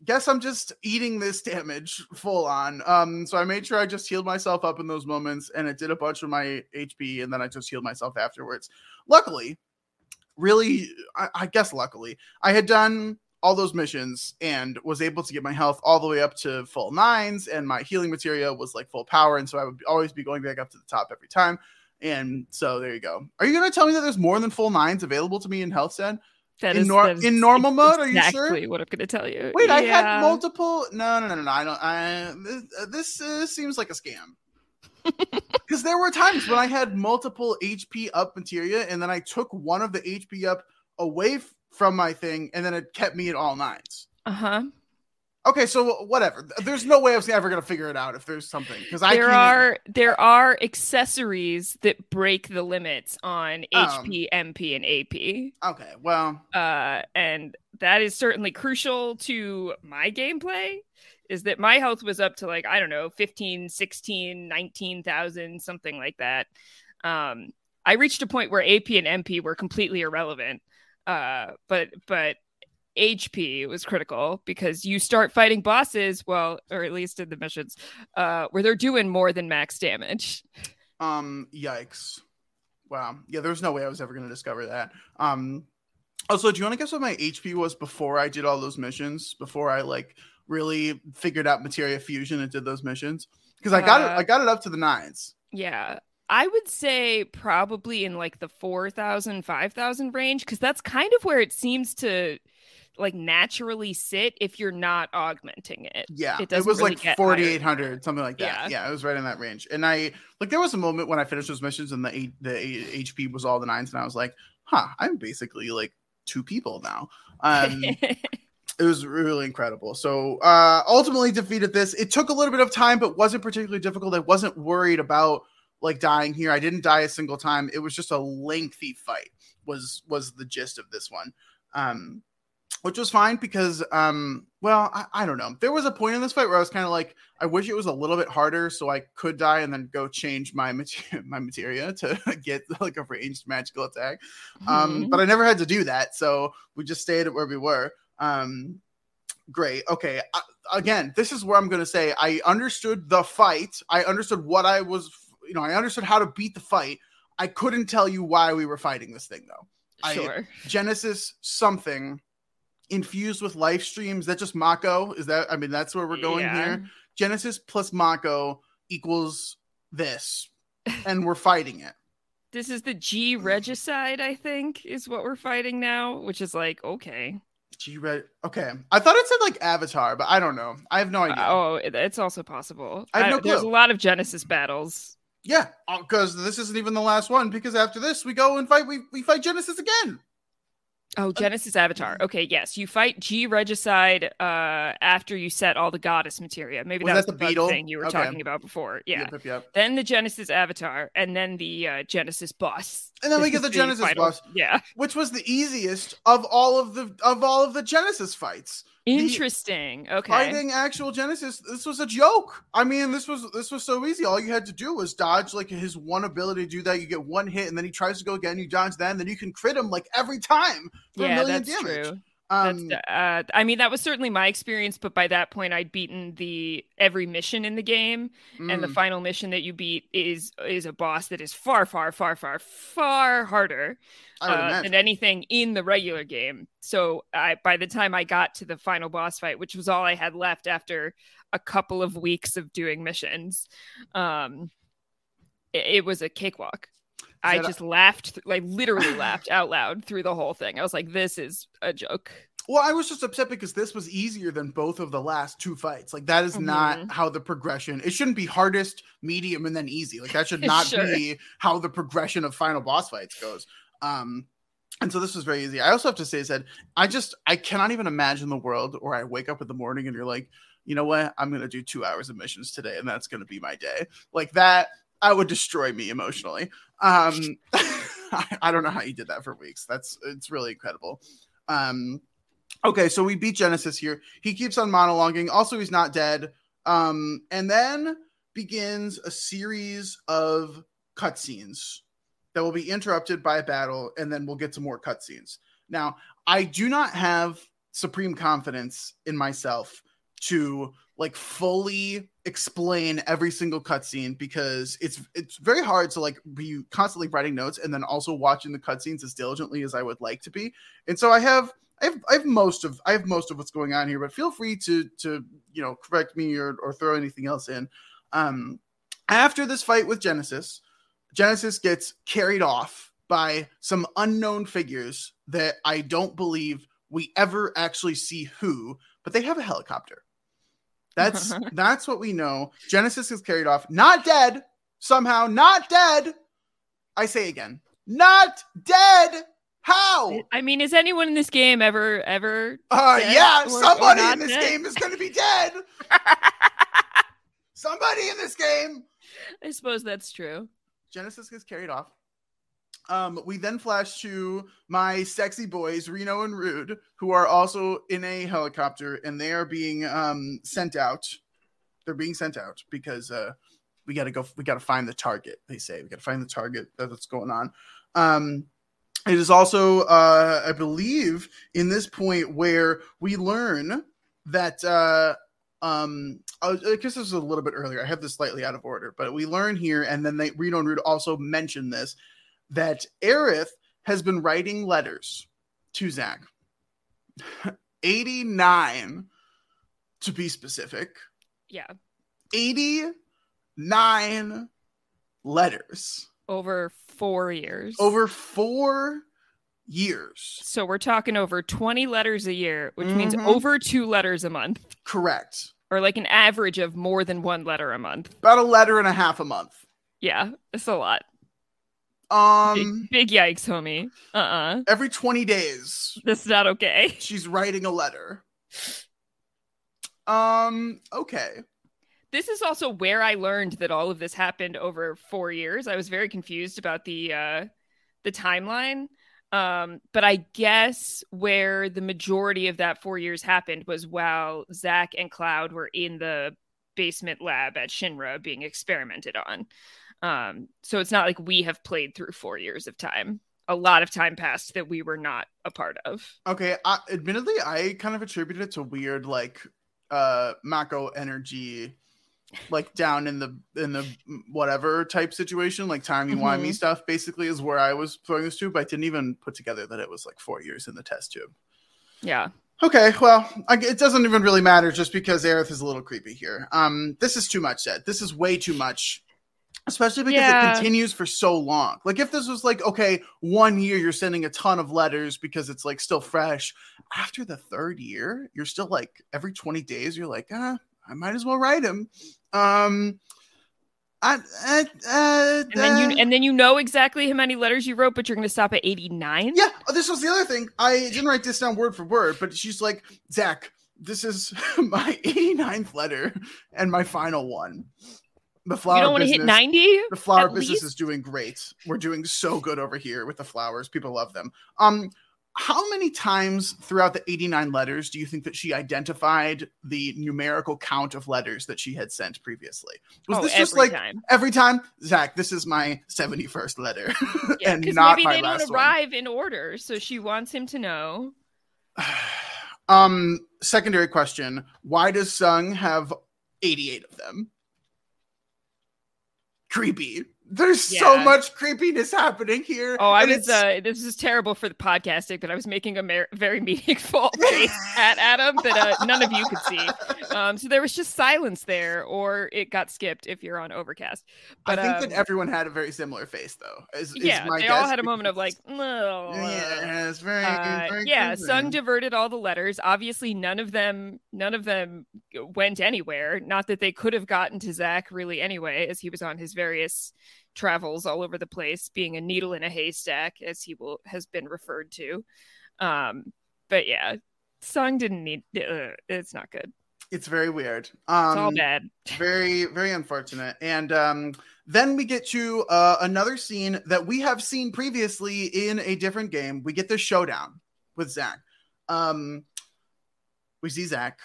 guess I'm just eating this damage full on. Um, so I made sure I just healed myself up in those moments, and it did a bunch of my HP, and then I just healed myself afterwards. Luckily, really, I, I guess luckily, I had done all those missions and was able to get my health all the way up to full nines, and my healing materia was like full power, and so I would always be going back up to the top every time. And so there you go. Are you going to tell me that there's more than full nines available to me in health sen? That In is- nor- that is in normal *laughs* mode, are you sure? Exactly what I'm going to tell you. Wait, I Yeah. had multiple. No, no, no, no, no. I don't. I, this this uh, seems like a scam. *laughs* Because there were times when I had multiple HP up materia, and then I took one of the HP up away f- from my thing, and then it kept me at all nines. Uh huh. Okay, so whatever. There's no way I was ever gonna figure it out if there's something because I There can't- are there are accessories that break the limits on Um. HP, MP, and AP. Okay, well, uh, and that is certainly crucial to my gameplay is that my health was up to like i don't know 15 16 19,000 something like that um i reached a point where ap and mp were completely irrelevant uh but but hp was critical because you start fighting bosses well or at least in the missions uh where they're doing more than max damage Um, yikes. Wow. Yeah, there's no way I was ever going to discover that. Um, also, do you want to guess what my HP was before I did all those missions? Before I like really figured out materia fusion and did those missions? Because I got it, Uh, I got it up to the nines. Yeah. I would say probably in like the 4,000, 5,000 range, because that's kind of where it seems to like naturally sit if you're not augmenting it. Yeah, it it, was really like 4,800, something like that. Yeah. Yeah. it was right in that range. And I like there was a moment when I finished those missions and the eight, the eight, HP was all the nines, and I was like, huh, I'm basically like two people now. Um, *laughs* it was really incredible. So uh ultimately defeated this. It took a little bit of time, but wasn't particularly difficult. I wasn't worried about like dying here. I didn't die a single time. It was just a lengthy fight. Was was the gist of this one. Um which was fine because um well I, I don't know there was a point in this fight where i was kind of like i wish it was a little bit harder so i could die and then go change my mater- *laughs* my materia to *laughs* get like a ranged magical attack um Mhm. but i never had to do that so we just stayed at where we were um great okay I, again this is where i'm going to say i understood the fight i understood what i was you know i understood how to beat the fight i couldn't tell you why we were fighting this thing though I- sure. genesis something infused with life streams that just mako is that i mean that's where we're going Yeah. here genesis plus mako equals this and we're fighting it. This is the G regicide, I think, is what we're fighting now, which is like okay. G Red. Okay, I thought it said like Avatar, but I don't know. I have no idea. Oh, it's also possible. I have no clue. There's a lot of Genesis battles. Yeah, because this isn't even the last one. Because after this, we go and fight. We we fight Genesis again. Oh, Genesis Avatar. Okay, yes, you fight G Regicide uh, after you set all the goddess materia. Maybe Was that that the the beetle? thing you were Okay. talking about before. Yeah. Yep, yep, yep. Then the Genesis Avatar, and then the uh, Genesis boss. And then we get *laughs* the Genesis final- boss. *laughs* Yeah. which was the easiest of all of the of all of the Genesis fights. Interesting. Okay. Fighting actual Genesis, this was a joke. I mean, this was this was so easy. All you had to do was dodge like his one ability to do that. You get one hit, and then he tries to go again. You dodge then, then you can crit him like every time for a yeah, million that's damage. true. Um, uh, I mean, that was certainly my experience, but by that point, I'd beaten the every mission in the game, and the mm, final mission that you beat is is a boss that is far, far, far, far, far harder uh, than anything in the regular game. So, I by the time I got to the final boss fight, which was all I had left after a couple of weeks of doing missions, um, it, it was a cakewalk. I just laughed, like literally laughed out loud through the whole thing. I was like, "This is a joke." Well, I was just upset because this was easier than both of the last two fights. Like that is Mhm. not how the progression. It shouldn't be hardest, medium, and then easy. Like that should *laughs* not Sure. be how the progression of final boss fights goes. Um, and so this was very easy. I also have to say, Zed I just I cannot even imagine the world where I wake up in the morning and you're like, you know what, I'm gonna do two hours of missions today, and that's gonna be my day. Like that, I would destroy me emotionally. Um, *laughs* I, I don't know how you did that for weeks. That's it's really incredible. Um, okay, so we beat Genesis here. He keeps on monologuing. Also, he's not dead. Um, and then begins a series of cutscenes that will be interrupted by a battle, and then we'll get to more cutscenes. Now, I do not have supreme confidence in myself to like fully explain every single cutscene because it's it's very hard to like be constantly writing notes and then also watching the cutscenes as diligently as I would like to be. And so I have I have, I have most of I have most of what's going on here, but feel free to to you know correct me or, or throw anything else in. Um, after this fight with Genesis, Genesis gets carried off by some unknown figures that I don't believe we ever actually see who, but they have a helicopter. That's *laughs* that's what we know. Genesis is carried off, not dead somehow, not dead. I say again, not dead. How? I mean, is anyone in this game ever ever? Uh, yeah, or- or somebody not in this dead? game is going to be dead. *laughs* somebody in this game. I suppose that's true. Genesis gets carried off. Um, we then flash to my sexy boys, Reno and Rude, who are also in a helicopter and they are being um, sent out. They're being sent out because uh, we got to go, we got to find the target. They say we got to find the target that's going on. Um, it is also, uh, I believe, in this point where we learn that uh, um I, guess this was a little bit earlier. I have this slightly out of order, but we learn here, and then they Reno and Rude also mention this that Aerith has been writing letters to Zack. *laughs* 89 to be specific. Yeah, 89 letters over four years. over four years. So we're talking over twenty letters a year, which means Mhm. over two letters a month, Correct. or like an average of more than one letter a month. About a letter and a half a month. Yeah, it's a lot. Um big, big yikes, homie. Uh uh every 20 days This is not okay. *laughs* she's writing a letter. Um okay. This is also where I learned that all of this happened over four years. I was very confused about the uh, the timeline, um, but I guess where the majority of that four years happened was while Zack and Cloud were in the basement lab at Shinra being experimented on. Um, so it's not like we have played through four years of time. A lot of time passed that we were not a part of. Okay, I, admittedly I kind of attributed it to weird like uh Mako energy like down in the in the whatever type situation like timey wimey Mhm. stuff basically is where I was throwing this to but I didn't even put together that it was like 4 years in the test tube. Yeah. Okay, well, I, it doesn't even really matter just because Aerith is a little creepy here. Um, this is too much Zed. This is way too much. Especially because Yeah. it continues for so long. Like if this was like okay, one year you're sending a ton of letters because it's like still fresh. After the third year, you're still like every 20 days you're like, ah, I might as well write him. Um I, uh, uh, And then you and then you know exactly how many letters you wrote, but you're going to stop at 89. Yeah, oh, this was the other thing. I didn't write this down word for word, but she's like, Zack, this is *laughs* my 89th letter and my final one. The flower you don't want to business, hit 90. the flower business least? is doing great. We're doing so good over here with the flowers. People love them. Um, how many times throughout the 89 letters do you think that she identified the numerical count of letters that she had sent previously? Was oh, this just like time. every time, Zack? This is my 71st letter, *laughs* Yeah, and not maybe my they don't last one. arrive in order, so she wants him to know. *sighs* um secondary question why does Tseng have 88 of them creepy there's so much creepiness happening here Oh, I was. Uh, this is terrible for the podcasting, but I was making a mer- very *laughs* meaningful *laughs* face at Adam that uh, none of you could see. Um, so there was just silence there, or it got skipped if you're on Overcast. But i think um, that everyone had a very similar face though is, is yeah, my they all had a moment of like, no. yeah it's very, Uh, very yeah. Tseng diverted all the letters. Obviously, none of them, none of them went anywhere. Not that they could have gotten to Zack really anyway, as he was on his various travels all over the place, being a needle in a haystack, as he will has been referred to. Um, but yeah, Tseng didn't need. Uh, it's not good. it's very weird Um, It's all um bad. very very unfortunate and um then we get to uh, another scene that we have seen previously in a different game we get the showdown with zack um we see zack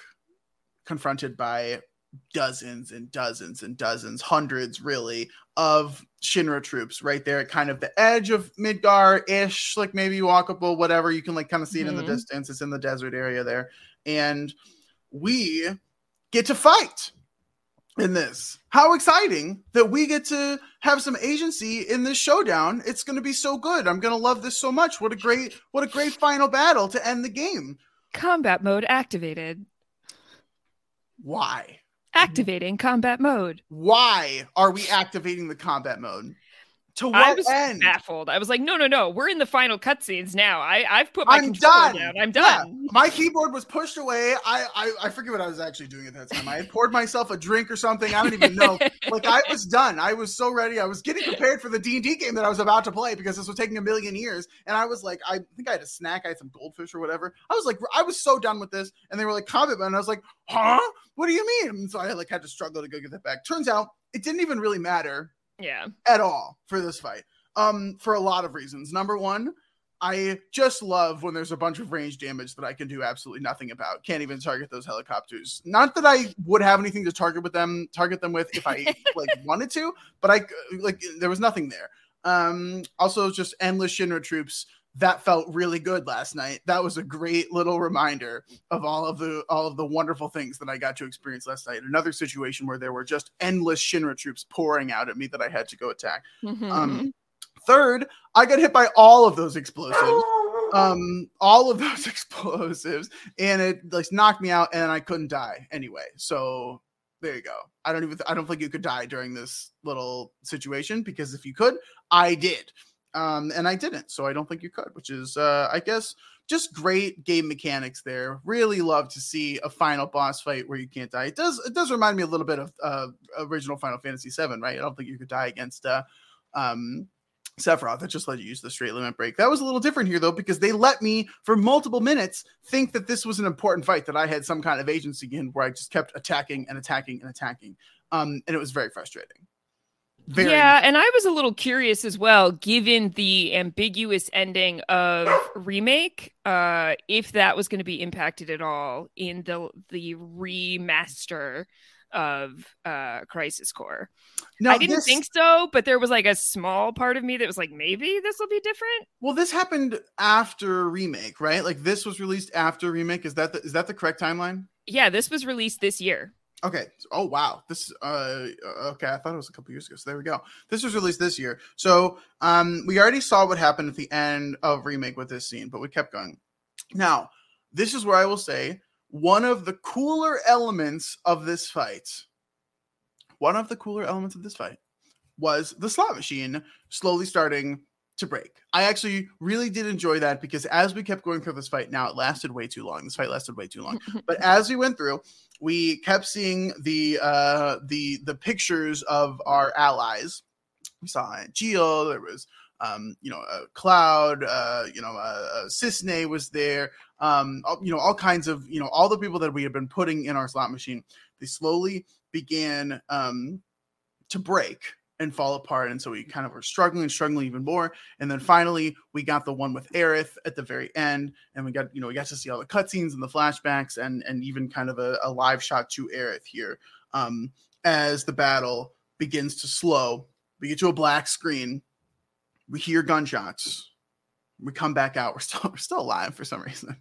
confronted by dozens and dozens and dozens hundreds really of shinra troops right there at kind of the edge of midgar ish like maybe walkable whatever you can like kind of see it in the Mhm. distance it's in the desert area there and we get to fight in this. How exciting that we get to have some agency in this showdown. It's going to be so good. I'm going to love this so much. What a great what a great final battle to end the game. Combat mode activated. Why? Activating combat mode. Why are we activating the combat mode? To what I was end? baffled. I was like, no, no, no. We're in the final cutscenes now. I, I've put my I'm done. down. I'm Yeah, done. my keyboard was pushed away. I, I I forget what I was actually doing at that time. I had poured myself a drink or something. I don't even know. like I was done. I was so ready. I was getting prepared for the D and D game that I was about to play because this was taking a million years. And I was like, I think I had a snack. I had some goldfish or whatever. I was like, I was so done with this. And they were like, combat, and I was like, huh? What do you mean? And so I like had to struggle to go get that back. Turns out it didn't even really matter yeah. at all for this fight. Um, for a lot of reasons. Number one, I just love when there's a bunch of range damage that I can do absolutely nothing about. Can't even target those helicopters. Not that I would have anything to target with them, target them with if I *laughs* like wanted to, but I like there was nothing there. Um, also just endless Shinra troops. That felt really good last night. That was a great little reminder of all of the all of the wonderful things that I got to experience last night. Another situation where there were just endless Shinra troops pouring out at me that I had to go attack. Mhm. Um, third, I got hit by all of those explosives. Um, all of those *laughs* explosives, and it like knocked me out, and I couldn't die anyway. So there you go. I don't even I don't think you could die during this little situation because if you could, I did. Um, and I didn't, so I don't think you could, which is uh I guess just great game mechanics there. Really love to see a final boss fight where you can't die. It does it does remind me a little bit of uh original Final Fantasy VII, right? I don't think you could die against uh um Sephiroth that just let you use the straight limit break. That was a little different here though, because they let me for multiple minutes think that this was an important fight that I had some kind of agency in where I just kept attacking and attacking and attacking. Um, and it was very frustrating. Very yeah, and I was a little curious as well, given the ambiguous ending of remake, uh, if that was going to be impacted at all in the the remaster of uh Crisis Core. No, I didn't this- think so, but there was like a small part of me that was like, maybe this will be different. Well, this happened after remake, right? Like this was released after remake. Is that the, is that the correct timeline? Yeah, this was released this year. Okay. Oh wow. This uh okay, I thought it was a couple years ago. So there we go. This was released this year. So um we already saw what happened at the end of remake with this scene, but we kept going. Now, this is where I will say one of the cooler elements of this fight. One of the cooler elements of this fight was the slot machine slowly starting to break. I actually really did enjoy that because as we kept going through this fight, now it lasted way too long. This fight lasted way too long. *laughs* but as we went through, we kept seeing the uh the the pictures of our allies. We saw Geo, there was um, you know, uh, Cloud, uh, you know, uh, uh Cissnei was there, um, all, you know, all kinds of, you know, all the people that we had been putting in our slot machine. They slowly began um, to break and fall apart. And so we kind of were struggling and struggling even more. And then finally, we got the one with Aerith at the very end, and we got you know we got to see all the cutscenes and the flashbacks, and and even kind of a, a live shot to Aerith here um, as the battle begins to slow. We get to a black screen. We hear gunshots. We come back out. *laughs* We're still we're still alive for some reason.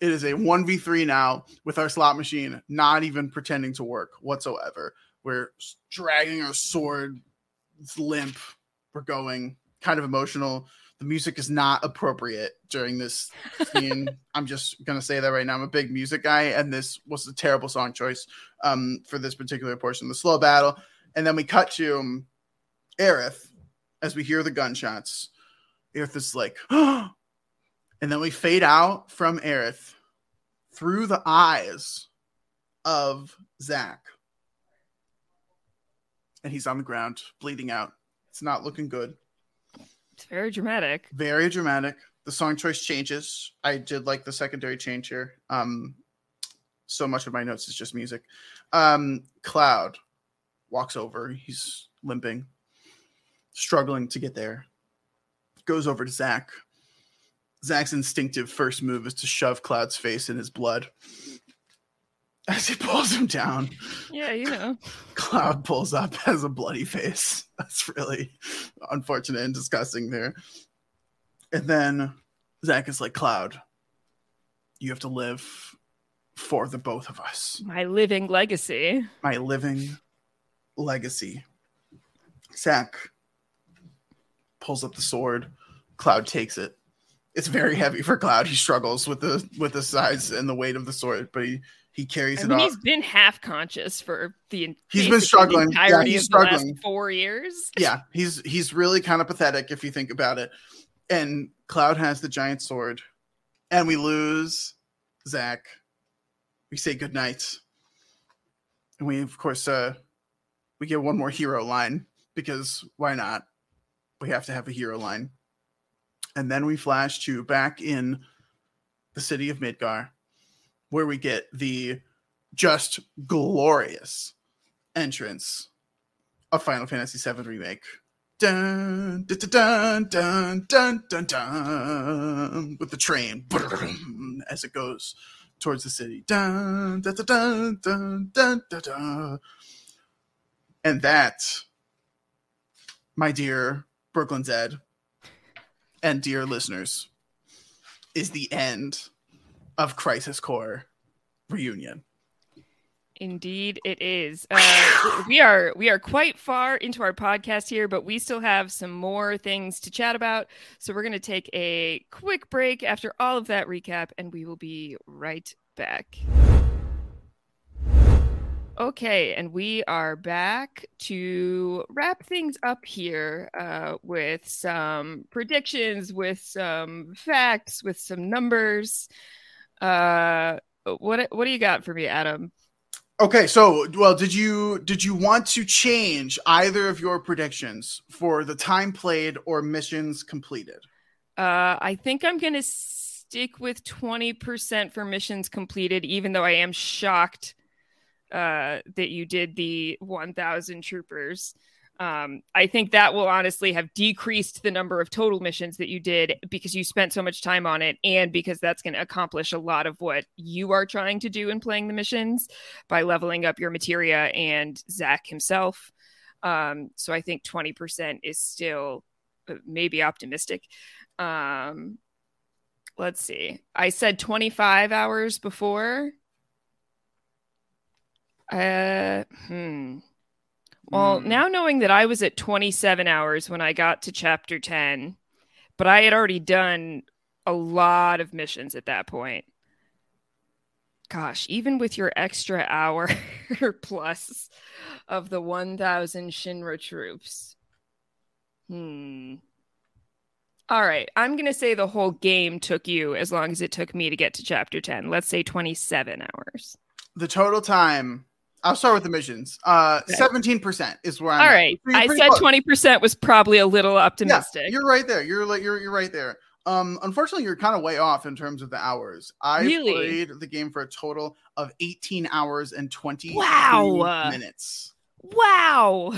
It is a one v three now with our slot machine not even pretending to work whatsoever. We're dragging our sword it's limp. We're going kind of emotional. The music is not appropriate during this scene. *laughs* I'm just gonna say that right now. I'm a big music guy, and this was a terrible song choice um, for this particular portion. The slow battle, and then we cut to um, Aerith as we hear the gunshots. Aerith is like, *gasps* and then we fade out from Aerith through the eyes of Zack and he's on the ground bleeding out. It's not looking good. It's very dramatic. Very dramatic. The song choice changes. I did like the secondary change here. Um, so much of my notes is just music. Um, Cloud walks over. He's limping, struggling to get there. Goes over to Zack. Zack's instinctive first move is to shove Cloud's face in his blood *laughs* as he pulls him down. Yeah, you know. Cloud pulls up, has a bloody face. *laughs* That's really unfortunate and disgusting there. And then Zack is like, Cloud, you have to live for the both of us. My living legacy. My living legacy. Zack pulls up the sword. Cloud takes it. It's very heavy for Cloud. He struggles with the with the size and the weight of the sword, but he he carries I mean, it off. He's been half conscious for the he's been struggling yeah, he's struggling. four years. Yeah, he's he's really kind of pathetic if you think about it. And Cloud has the giant sword, and we lose Zack. We say goodnight, and we of course uh we get one more hero line because why not? We have to have a hero line. And then we flash to back in the city of Midgar where we get the just glorious entrance of Final Fantasy VII Remake. Dun, dun, dun, dun, dun, dun, dun, with the train as it goes towards the city. Dun, dun, dun, dun, dun, dun, dun. And that, my dear Brooklyn Zed and dear listeners, is the end of Crisis Core reunion. Indeed, it is. Uh, we are we are quite far into our podcast here, but we still have some more things to chat about. So we're going to take a quick break after all of that recap, and we will be right back. Okay, and we are back to wrap things up here uh, with some predictions, with some facts, with some numbers. Uh, what what do you got for me, Adam? Okay, so well, did you did you want to change either of your predictions for the time played or missions completed? Uh, I think I'm gonna stick with twenty percent for missions completed, even though I am shocked uh, that you did the one thousand troopers. Um, I think that will honestly have decreased the number of total missions that you did because you spent so much time on it, and because that's going to accomplish a lot of what you are trying to do in playing the missions by leveling up your materia and Zack himself. Um, so I think 20% is still uh, maybe optimistic. Um, let's see. I said 25 hours before. Uh, hmm. Well, mm. now knowing that I was at 27 hours when I got to chapter 10, but I had already done a lot of missions at that point. Gosh, even with your extra hour *laughs* plus of the 1000 Shinra troops, Hmm. All right. I'm going to say the whole game took you as long as it took me to get to chapter 10. Let's say 27 hours. The total time. I'll start with the missions. Uh, seventeen percent is where I'm. All. Pretty- I said 20% was probably a little optimistic. Yeah, you're right there. You're like you're you're right there. Um, unfortunately, you're kind of way off in terms of the hours. I Really? played the game for a total of 18 hours and 20 Wow. minutes. wow.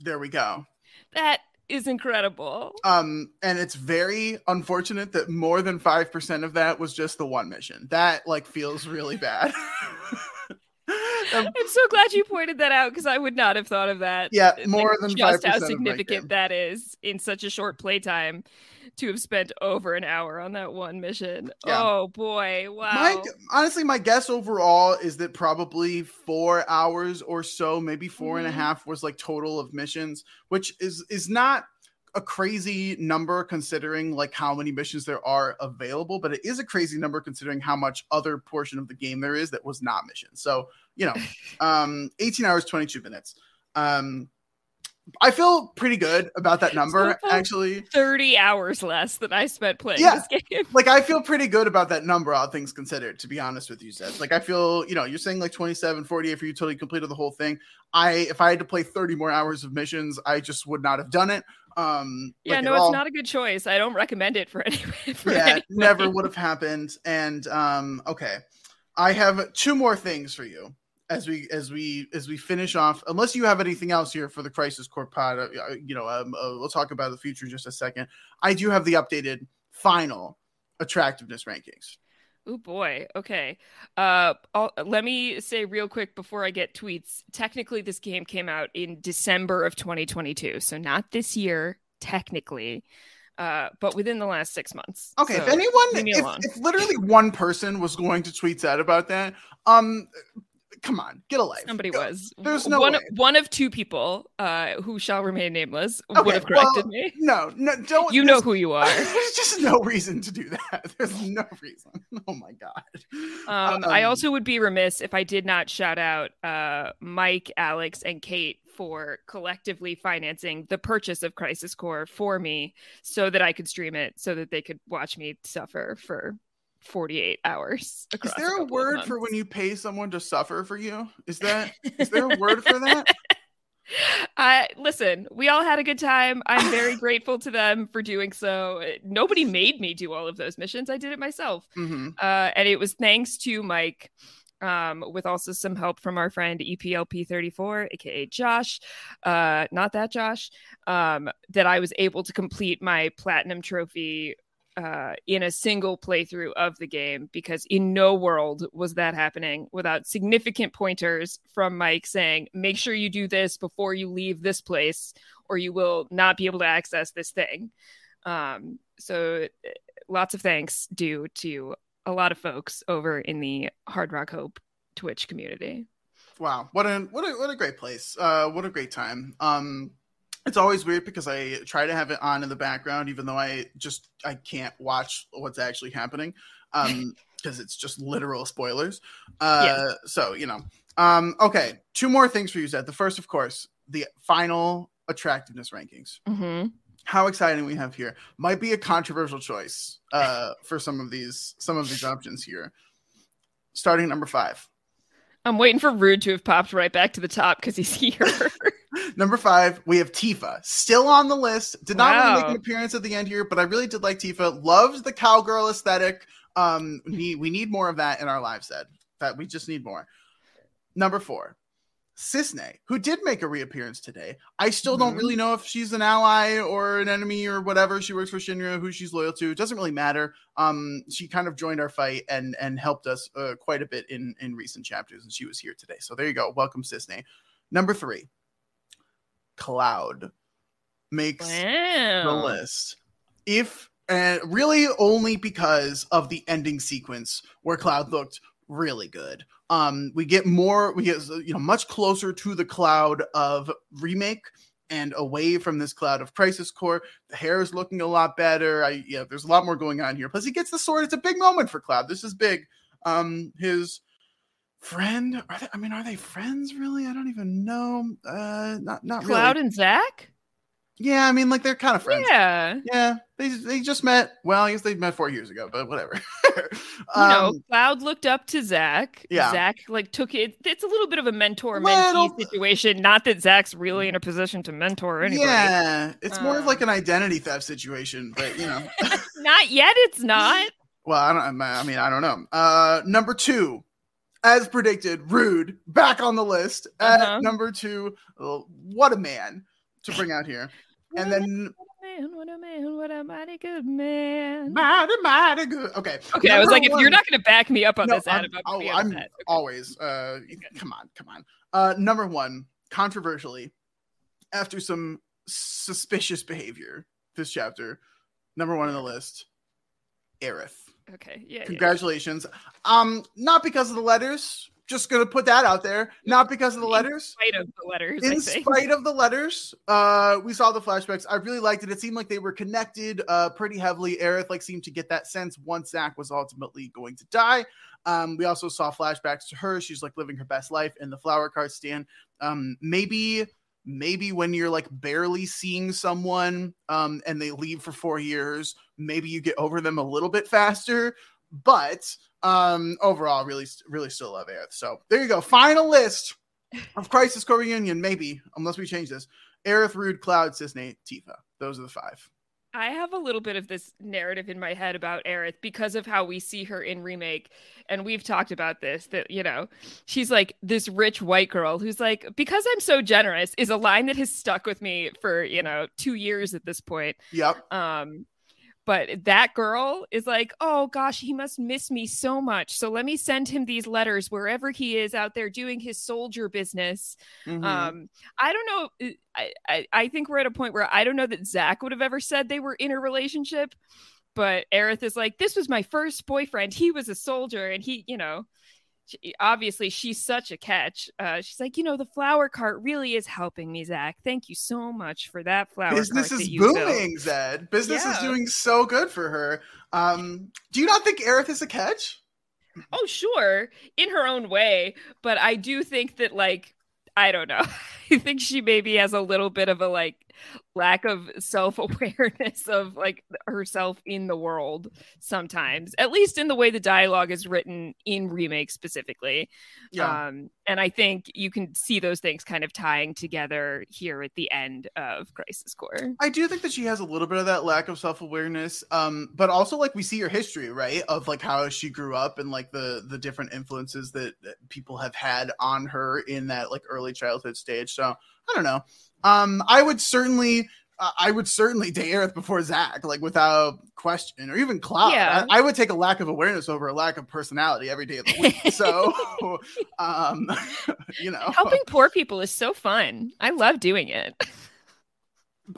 There we go. That is incredible. Um, and it's very unfortunate that more than five percent of that was just the one mission. That like feels really bad. *laughs* *laughs* I'm so glad you pointed that out because I would not have thought of that. Yeah, Like, more than just 5% how significant that is in such a short playtime to have spent over an hour on that one mission. Yeah. Oh boy, wow. My honestly, my guess overall is that probably four hours or so, maybe four and a Mhm. half, was like total of missions, which is is not a crazy number considering like how many missions there are available, but it is a crazy number considering how much other portion of the game there is that was not missions. So you know, *laughs* um, 18 hours, 22 minutes. Um, I feel pretty good about that number actually. 30 hours less than I spent playing Yeah. this game. *laughs* like I feel pretty good about that number, all things considered, to be honest with you, Zed. Like I feel, you know, you're saying like 27, 48 for you totally completed the whole thing. I if I had to play 30 more hours of missions, I just would not have done it. Um Yeah, like, no, it's all. not a good choice. I don't recommend it for *laughs* any. For yeah, anybody. never would have happened. And um, okay. I have two more things for you as we as we as we finish off unless you have anything else here for the crisis core pod uh, you know um, uh, we'll talk about the future in just a second i do have the updated final attractiveness rankings Oh boy. Okay. Uh, I'll, let me say real quick before I get tweets. Technically, this game came out in December of 2022, so not this year technically, uh, but within the last six months. Okay, So if anyone, if, if literally one person was going to tweet out about that, um, come on, get a life. Somebody was. there's no one. way. One of two people, uh, who shall remain nameless, Okay, would have corrected well, me. No, no, don't. You know who you *laughs* are. There's just no reason to do that. *laughs* There's no reason. Oh my god. Um, I also would be remiss if I did not shout out uh, Mike, Alex, and Kate for collectively financing the purchase of Crisis Core for me so that I could stream it, so that they could watch me suffer for 48 hours. Is there a of word for when you pay someone to suffer for you? Is that is there a *laughs* word for that? I listen, we all had a good time. I'm very *laughs* grateful to them for doing so. Nobody made me do all of those missions. I did it myself. hmm Uh, and it was thanks to Mike, um, with also some help from our friend E EPLP34, aka Josh, uh, not that Josh, um, that I was able to complete my platinum trophy uh, in a single playthrough of the game because in no world was that happening without significant pointers from Mike saying, make sure you do this before you leave this place or you will not be able to access this thing. Um, so uh, lots of thanks due to a lot of folks over in the Hard Rock Hope Twitch community. Wow, what a what a what a great place. Uh, what a great time. Um, it's always weird because I try to have it on in the background, even though I just I can't watch what's actually happening. Um, *laughs* because it's just literal spoilers. Uh, so you know. Um, okay, two more things for you, Zed. The first, of course, the final attractiveness rankings. Mm-hmm. how exciting we have here might be a controversial choice uh for some of these some of these options here starting number five I'm waiting for Rude to have popped right back to the top because he's *laughs* here. Number five we have tifa still on the list did not really make an appearance at the end here but i really did like tifa loved the cowgirl aesthetic um we need, we need more of that in our lives, set that we just need more number four Cissnei, who did make a reappearance today. I still don't Mhm. really know if she's an ally or an enemy or whatever. She works for Shinra, who she's loyal to. It doesn't really matter. Um, she kind of joined our fight and and helped us uh, quite a bit in in recent chapters, and she was here today. So there you go. Welcome, Cissnei. Number three, Cloud makes the list. If and really only because of the ending sequence where Cloud looked really good. Um, we get more, we get you know much closer to the Cloud of remake and away from this Cloud of Crisis Core. The hair is looking a lot better. I yeah, there's a lot more going on here. Plus, he gets the sword. It's a big moment for Cloud. This is big. Um, his friend are they, i mean are they friends really i don't even know uh not not really. Cloud really and Zack? Yeah, I mean, like they're kind of friends. Yeah. Yeah, they they just met. Well, I guess they met four years ago, but whatever. *laughs* You know, Um, Cloud looked up to Zack. Yeah. Zack like took it. It's a little bit of a mentor mentee situation. Not that Zack's really in a position to mentor anybody. yeah, it's more of Um, like an identity theft situation, but you know. *laughs* Not yet. It's not. Well, I don't. I mean, I don't know. Uh, number two, as predicted, Rude back on the list at Uh-huh. number two. uh, What a man to bring out here, and then What a man, what a man, what a mighty good man. mighty, mighty good. Okay, Okay, I was number like, if you're not going to back me up on No, this ad I'm- oh, I'm. Okay. always. Uh, come on, come on. Uh, number one, controversially, after some suspicious behavior this chapter, number one on the list, Aerith. Okay, yeah, yeah. Congratulations. Um, not because of the letters. Just gonna put that out there. Not because of the In letters. spite of the letters, In spite of the letters, uh, we saw the flashbacks. I really liked it. It seemed like they were connected uh pretty heavily. Aerith like seemed to get that sense once Zack was ultimately going to die. Um, we also saw flashbacks to her. She's like living her best life in the flower cart stand. Um, maybe maybe when you're like barely seeing someone um and they leave for four years maybe you get over them a little bit faster but um overall really really still love Aerith. so there you go final list of crisis core reunion maybe unless we change this Aerith, Rude, Cloud, Cissnei, Tifa. Those are the five. I have a little bit of this narrative in my head about Aerith because of how we see her in remake. And we've talked about this that, you know, she's like this rich white girl who's like, because I'm so generous is a line that has stuck with me for, you know, two years at this point. Yep. Um, but that girl is like, oh gosh, he must miss me so much. So let me send him these letters wherever he is out there doing his soldier business. Mhm. Um, I don't know. uh, I, I I think we're at a point where I don't know that Zack would have ever said they were in a relationship, but Aerith is like, this was my first boyfriend. He was a soldier, and he, you know, she, obviously she's such a catch. Uh, she's like, you know, the flower cart really is helping me, Zack. Thank you so much for that flower Business cart is you built." booming, Zed. Business is doing so good for her. Um, do you not think Aerith is a catch? Oh, sure, in her own way, but I do think that like I don't know. *laughs* I think she maybe has a little bit of a like lack of self-awareness *laughs* of like herself in the world sometimes. At least in the way the dialogue is written in remake specifically. Um and I think you can see those things kind of tying together here at the end of Crisis Core. I do think that she has a little bit of that lack of self-awareness. Um, but also like we see her history, right? Of like how she grew up and like the the different influences that, that people have had on her in that like early childhood stage. So I don't know. Um, I would certainly uh, I would certainly date Aerith before Zack, like without question, or even Cloud. Yeah. I, I would take a lack of awareness over a lack of personality every day of the week. *laughs* So, um, *laughs* you know, Helping poor people is so fun. I love doing it. *laughs*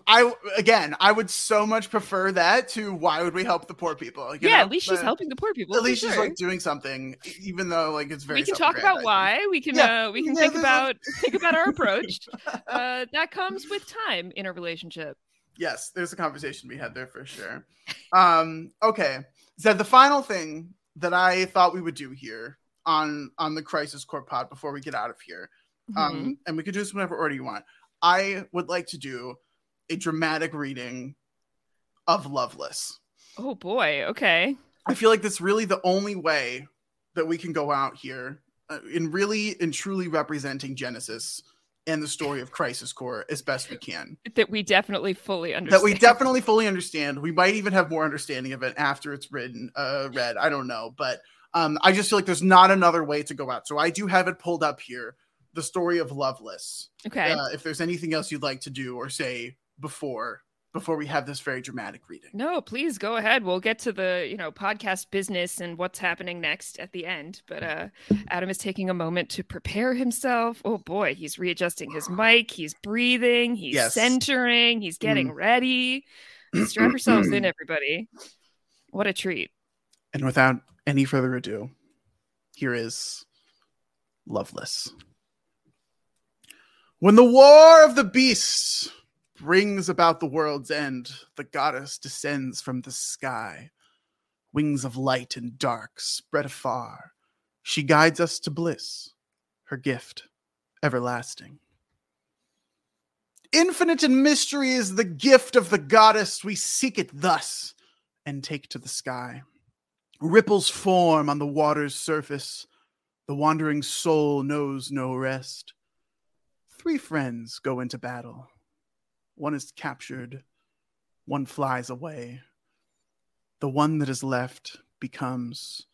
I again, I would so much prefer that to why would we help the poor people? you yeah, know? at least she's helping the poor people. At least she's like doing something, even though like it's very. we can talk about why we can Yeah. uh we can Yeah, think a- about think about our approach *laughs* uh that comes with time in a relationship Yes, there's a conversation we had there for sure. Um, okay, so the final thing that I thought we would do here on on the Crisis Core pod before we get out of here, Mm-hmm. um, and we could do this whenever order you want. I would like to do a dramatic reading of Loveless. oh boy okay I feel like that's really the only way that we can go out here uh, in really and truly representing Genesis and the story of Crisis Core as best we can. that we definitely fully understand That we definitely fully understand. We might even have more understanding of it after it's written, uh, read. I don't know, but um, I just feel like there's not another way to go out. So I do have it pulled up here. The story of Loveless. okay Uh, if there's anything else you'd like to do or say before before we have this very dramatic reading. no please go ahead. We'll get to the you know podcast business and what's happening next at the end. But uh adam is taking a moment to prepare himself. Oh boy he's readjusting his mic. He's breathing. He's Yes. centering. He's getting ready. Strap yourselves in everybody. What a treat. And without any further ado, here is Loveless. When the war of the beasts brings about the world's end, the goddess descends from the sky. Wings of light and dark spread afar. She guides us to bliss, her gift everlasting. Infinite in mystery is the gift of the goddess. We seek it thus and take to the sky. Ripples form on the water's surface. The wandering soul knows no rest. Three friends go into battle. One is captured, one flies away. The one that is left becomes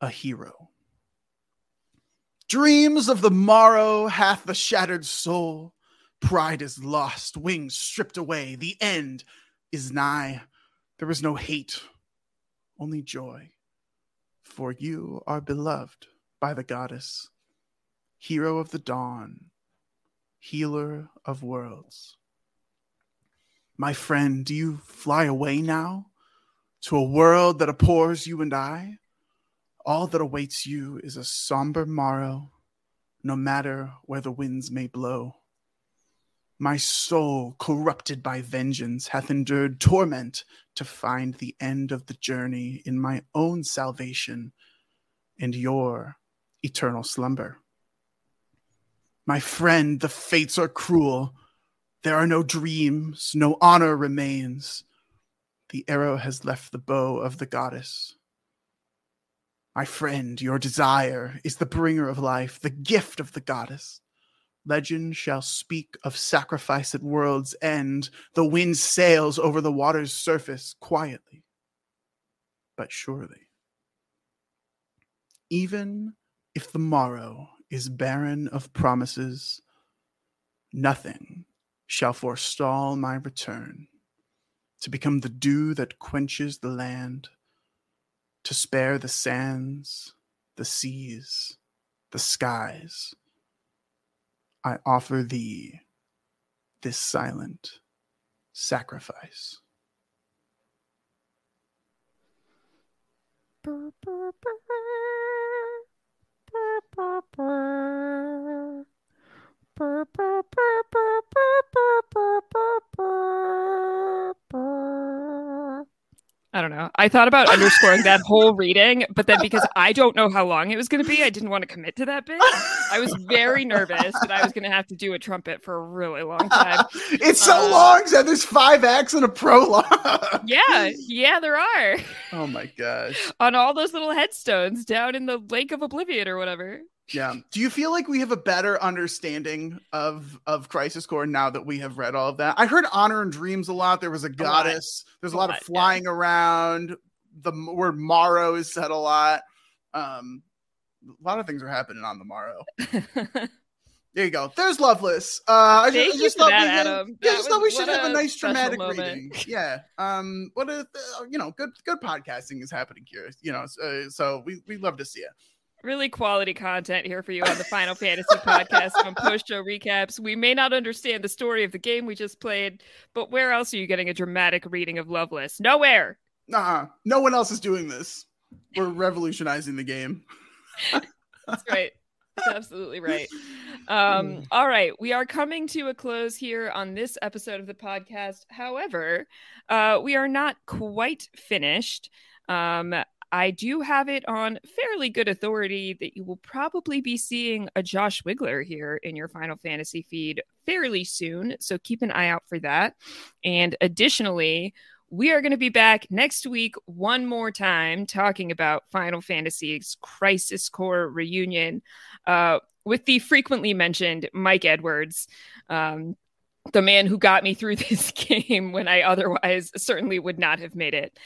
a hero. Dreams of the morrow hath the shattered soul. Pride is lost, wings stripped away. The end is nigh. There is no hate, only joy. For you are beloved by the goddess, hero of the dawn, healer of worlds. My friend, do you fly away now to a world that abhors you and I? All that awaits you is a somber morrow, no matter where the winds may blow. My soul, corrupted by vengeance, hath endured torment to find the end of the journey in my own salvation and your eternal slumber. My friend, the fates are cruel. There are no dreams, no honor remains. The arrow has left the bow of the goddess. My friend, your desire is the bringer of life, the gift of the goddess. Legend shall speak of sacrifice at world's end. The wind sails over the water's surface quietly, but surely. Even if the morrow is barren of promises, nothing shall forestall my return to become the dew that quenches the land, to spare the sands, the seas, the skies I offer thee this silent sacrifice. I don't know. I thought about underscoring that whole reading, but then because I don't know how long it was going to be, I didn't want to commit to that bit. I was very nervous that I was going to have to do a trumpet for a really long time. *laughs* it's so uh, long, so there's five acts and a prologue. yeah, yeah, there are. Oh my gosh! On all those little headstones down in the Lake of Oblivion or whatever. Yeah. Do you feel like we have a better understanding of of Crisis Core now that we have read all of that? I heard Honor and Dreams a lot. There was a goddess. There's a, a lot, lot, of flying yeah. around. The word Morrow is said a lot. Um, a lot of things are happening on the Morrow. *laughs* there you go. There's Loveless. Uh, I Thank just, you I just thought that, we, Adam. Yeah, just thought we should have a nice dramatic moment. reading. Yeah. Um. What a uh, you know good good podcasting is happening here. You know. So, so we we love to see it really quality content here for you on the Final Fantasy podcast on post show recaps. We may not understand the story of the game we just played, but where else are you getting a dramatic reading of Loveless? Nowhere. Nah, no one else is doing this. We're revolutionizing the game. That's right. That's absolutely *laughs* right. Um, all right, we are coming to a close here on this episode of the podcast. However, uh, we are not quite finished. Um, I do have it on fairly good authority that you will probably be seeing a Josh Wigler here in your Final Fantasy feed fairly soon. So keep an eye out for that. And additionally, we are going to be back next week one more time talking about Final Fantasy's Crisis Core reunion uh, with the frequently mentioned Mike Edwards. Um, the man who got me through *laughs* this game when I otherwise certainly would not have made it.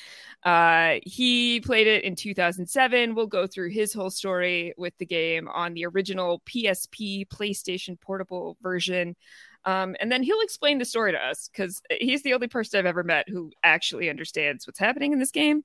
Uh, he played it in 2007. We'll go through his whole story with the game on the original PSP PlayStation Portable version. Um, and then he'll explain the story to us because he's the only person I've ever met who actually understands what's happening in this game.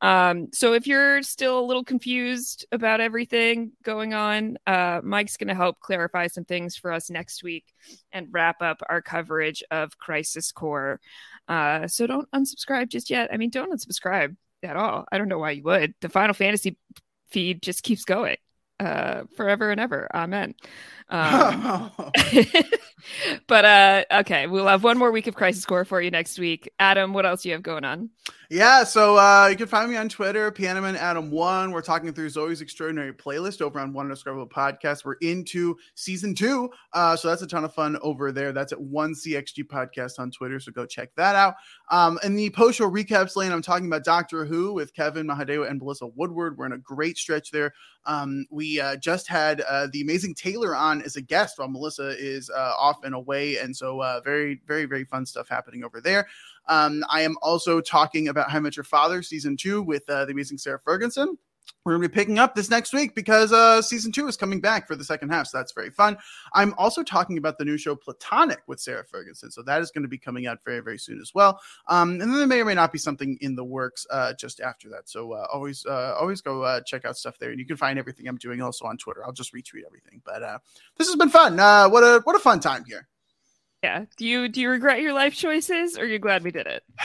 Um, so if you're still a little confused about everything going on, uh, Mike's going to help clarify some things for us next week and wrap up our coverage of Crisis Core. Uh, so don't unsubscribe just yet. I mean, don't unsubscribe at all. I don't know why you would. The Final Fantasy feed just keeps going. Uh, forever and ever. Amen. Um, *laughs* *laughs* but uh, okay, we'll have one more week of Crisis Core for you next week. Adam, what else do you have going on? Yeah, so uh, you can find me on Twitter, Pianoman Adam One. We're talking through Zoey's Extraordinary Playlist over on One Indescribable Podcast. We're into season two, uh, so that's a ton of fun over there. That's at One CXG Podcast on Twitter, so go check that out. Um, in the post show recaps lane, I'm talking about Doctor Who with Kevin Mahadeo and Melissa Woodward. We're in a great stretch there. Um, we uh, just had uh, the amazing Taylor on as a guest while Melissa is uh, off and away, and so uh, very, very, very fun stuff happening over there. Um, I am also talking about How Met Your Father season two with uh, the amazing Sarah Ferguson. We're going to be picking up this next week because uh, season two is coming back for the second half. So that's very fun. I'm also talking about the new show Platonic with Sarah Ferguson. So that is going to be coming out very, very soon as well. Um, and then there may or may not be something in the works uh, just after that. So uh, always, uh, always go uh, check out stuff there. And you can find everything I'm doing also on Twitter. I'll just retweet everything. But uh, this has been fun. what a what a fun time here. Yeah. Do you do you regret your life choices or are you glad we did it? *sighs*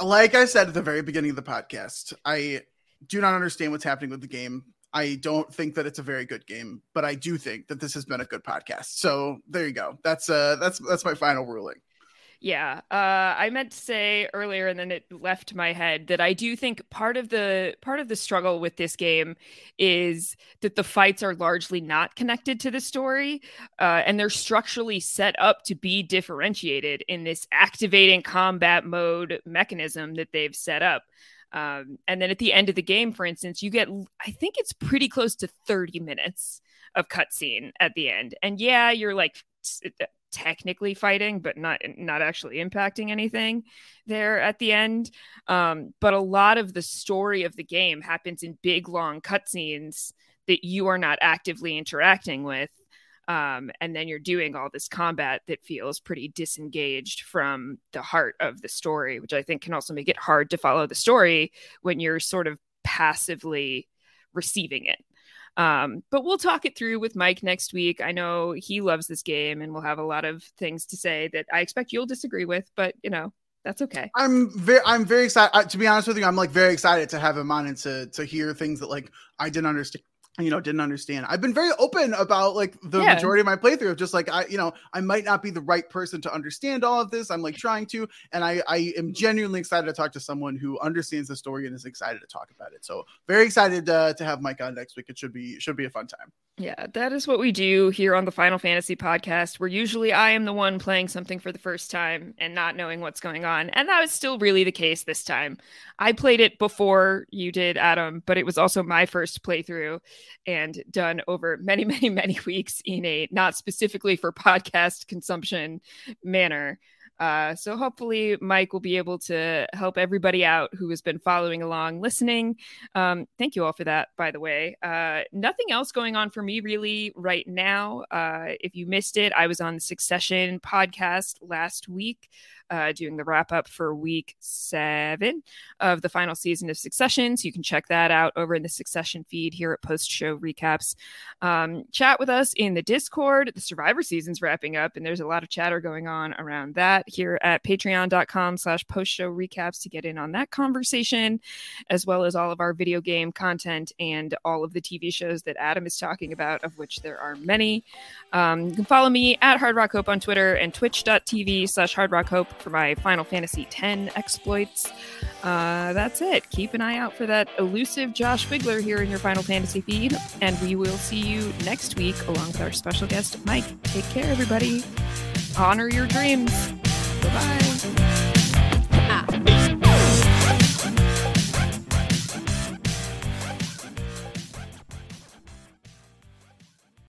Like I said at the very beginning of the podcast, I do not understand what's happening with the game. I don't think that it's a very good game, but I do think that this has been a good podcast. So there you go. That's uh that's that's my final ruling. Yeah, uh, I meant to say earlier, and then it left my head that I do think part of the part of the struggle with this game is that the fights are largely not connected to the story, uh, and they're structurally set up to be differentiated in this activating combat mode mechanism that they've set up. Um, and then at the end of the game, for instance, you get I think it's pretty close to thirty minutes of cutscene at the end, and yeah, you're like technically fighting but not not actually impacting anything there at the end. Um, but a lot of the story of the game happens in big long cutscenes that you are not actively interacting with um, and then you're doing all this combat that feels pretty disengaged from the heart of the story which i think can also make it hard to follow the story when you're sort of passively receiving it um, but we'll talk it through with Mike next week. I know he loves this game and we'll have a lot of things to say that I expect you'll disagree with, but you know, that's okay. I'm very, I'm very excited. to be honest with you, I'm like very excited to have him on and to to hear things that like I didn't understand you know didn't understand i've been very open about like the yeah. majority of my playthrough of just like i you know i might not be the right person to understand all of this i'm like trying to and i i am genuinely excited to talk to someone who understands the story and is excited to talk about it so very excited uh, to have mike on next week it should be should be a fun time yeah, that is what we do here on the Final Fantasy podcast, where usually I am the one playing something for the first time and not knowing what's going on. And that was still really the case this time. I played it before you did, Adam, but it was also my first playthrough and done over many, *laughs* many, many weeks in a not specifically for podcast consumption manner. Uh, so hopefully, Mike will be able to help everybody out who has been following along, listening. Um, thank you all for that, by the way. Uh, nothing else going on for me really right now. Uh, if you missed it, I was on the Succession podcast last week uh, doing the wrap up for week seven of the final season of Succession. So you can check that out over in the Succession feed here at Post Show Recaps. Um, chat with us in the Discord. The Survivor season's wrapping up, and there's a lot of chatter going on around that here at patreon.com slash post show recaps to get in on that conversation, as well as all of our video game content and all of the TV shows that Adam is talking about, of which there are many. Um, you can follow me at Hard Rock Hope on Twitter and twitch.tv slash Hard Rock Hope for my Final Fantasy X exploits. Uh, that's it. Keep an eye out for that elusive Josh Wigler here in your Final Fantasy feed, and we will see you next week along with our special guest, Mike. Take care, everybody. Honor your dreams. Bye bye.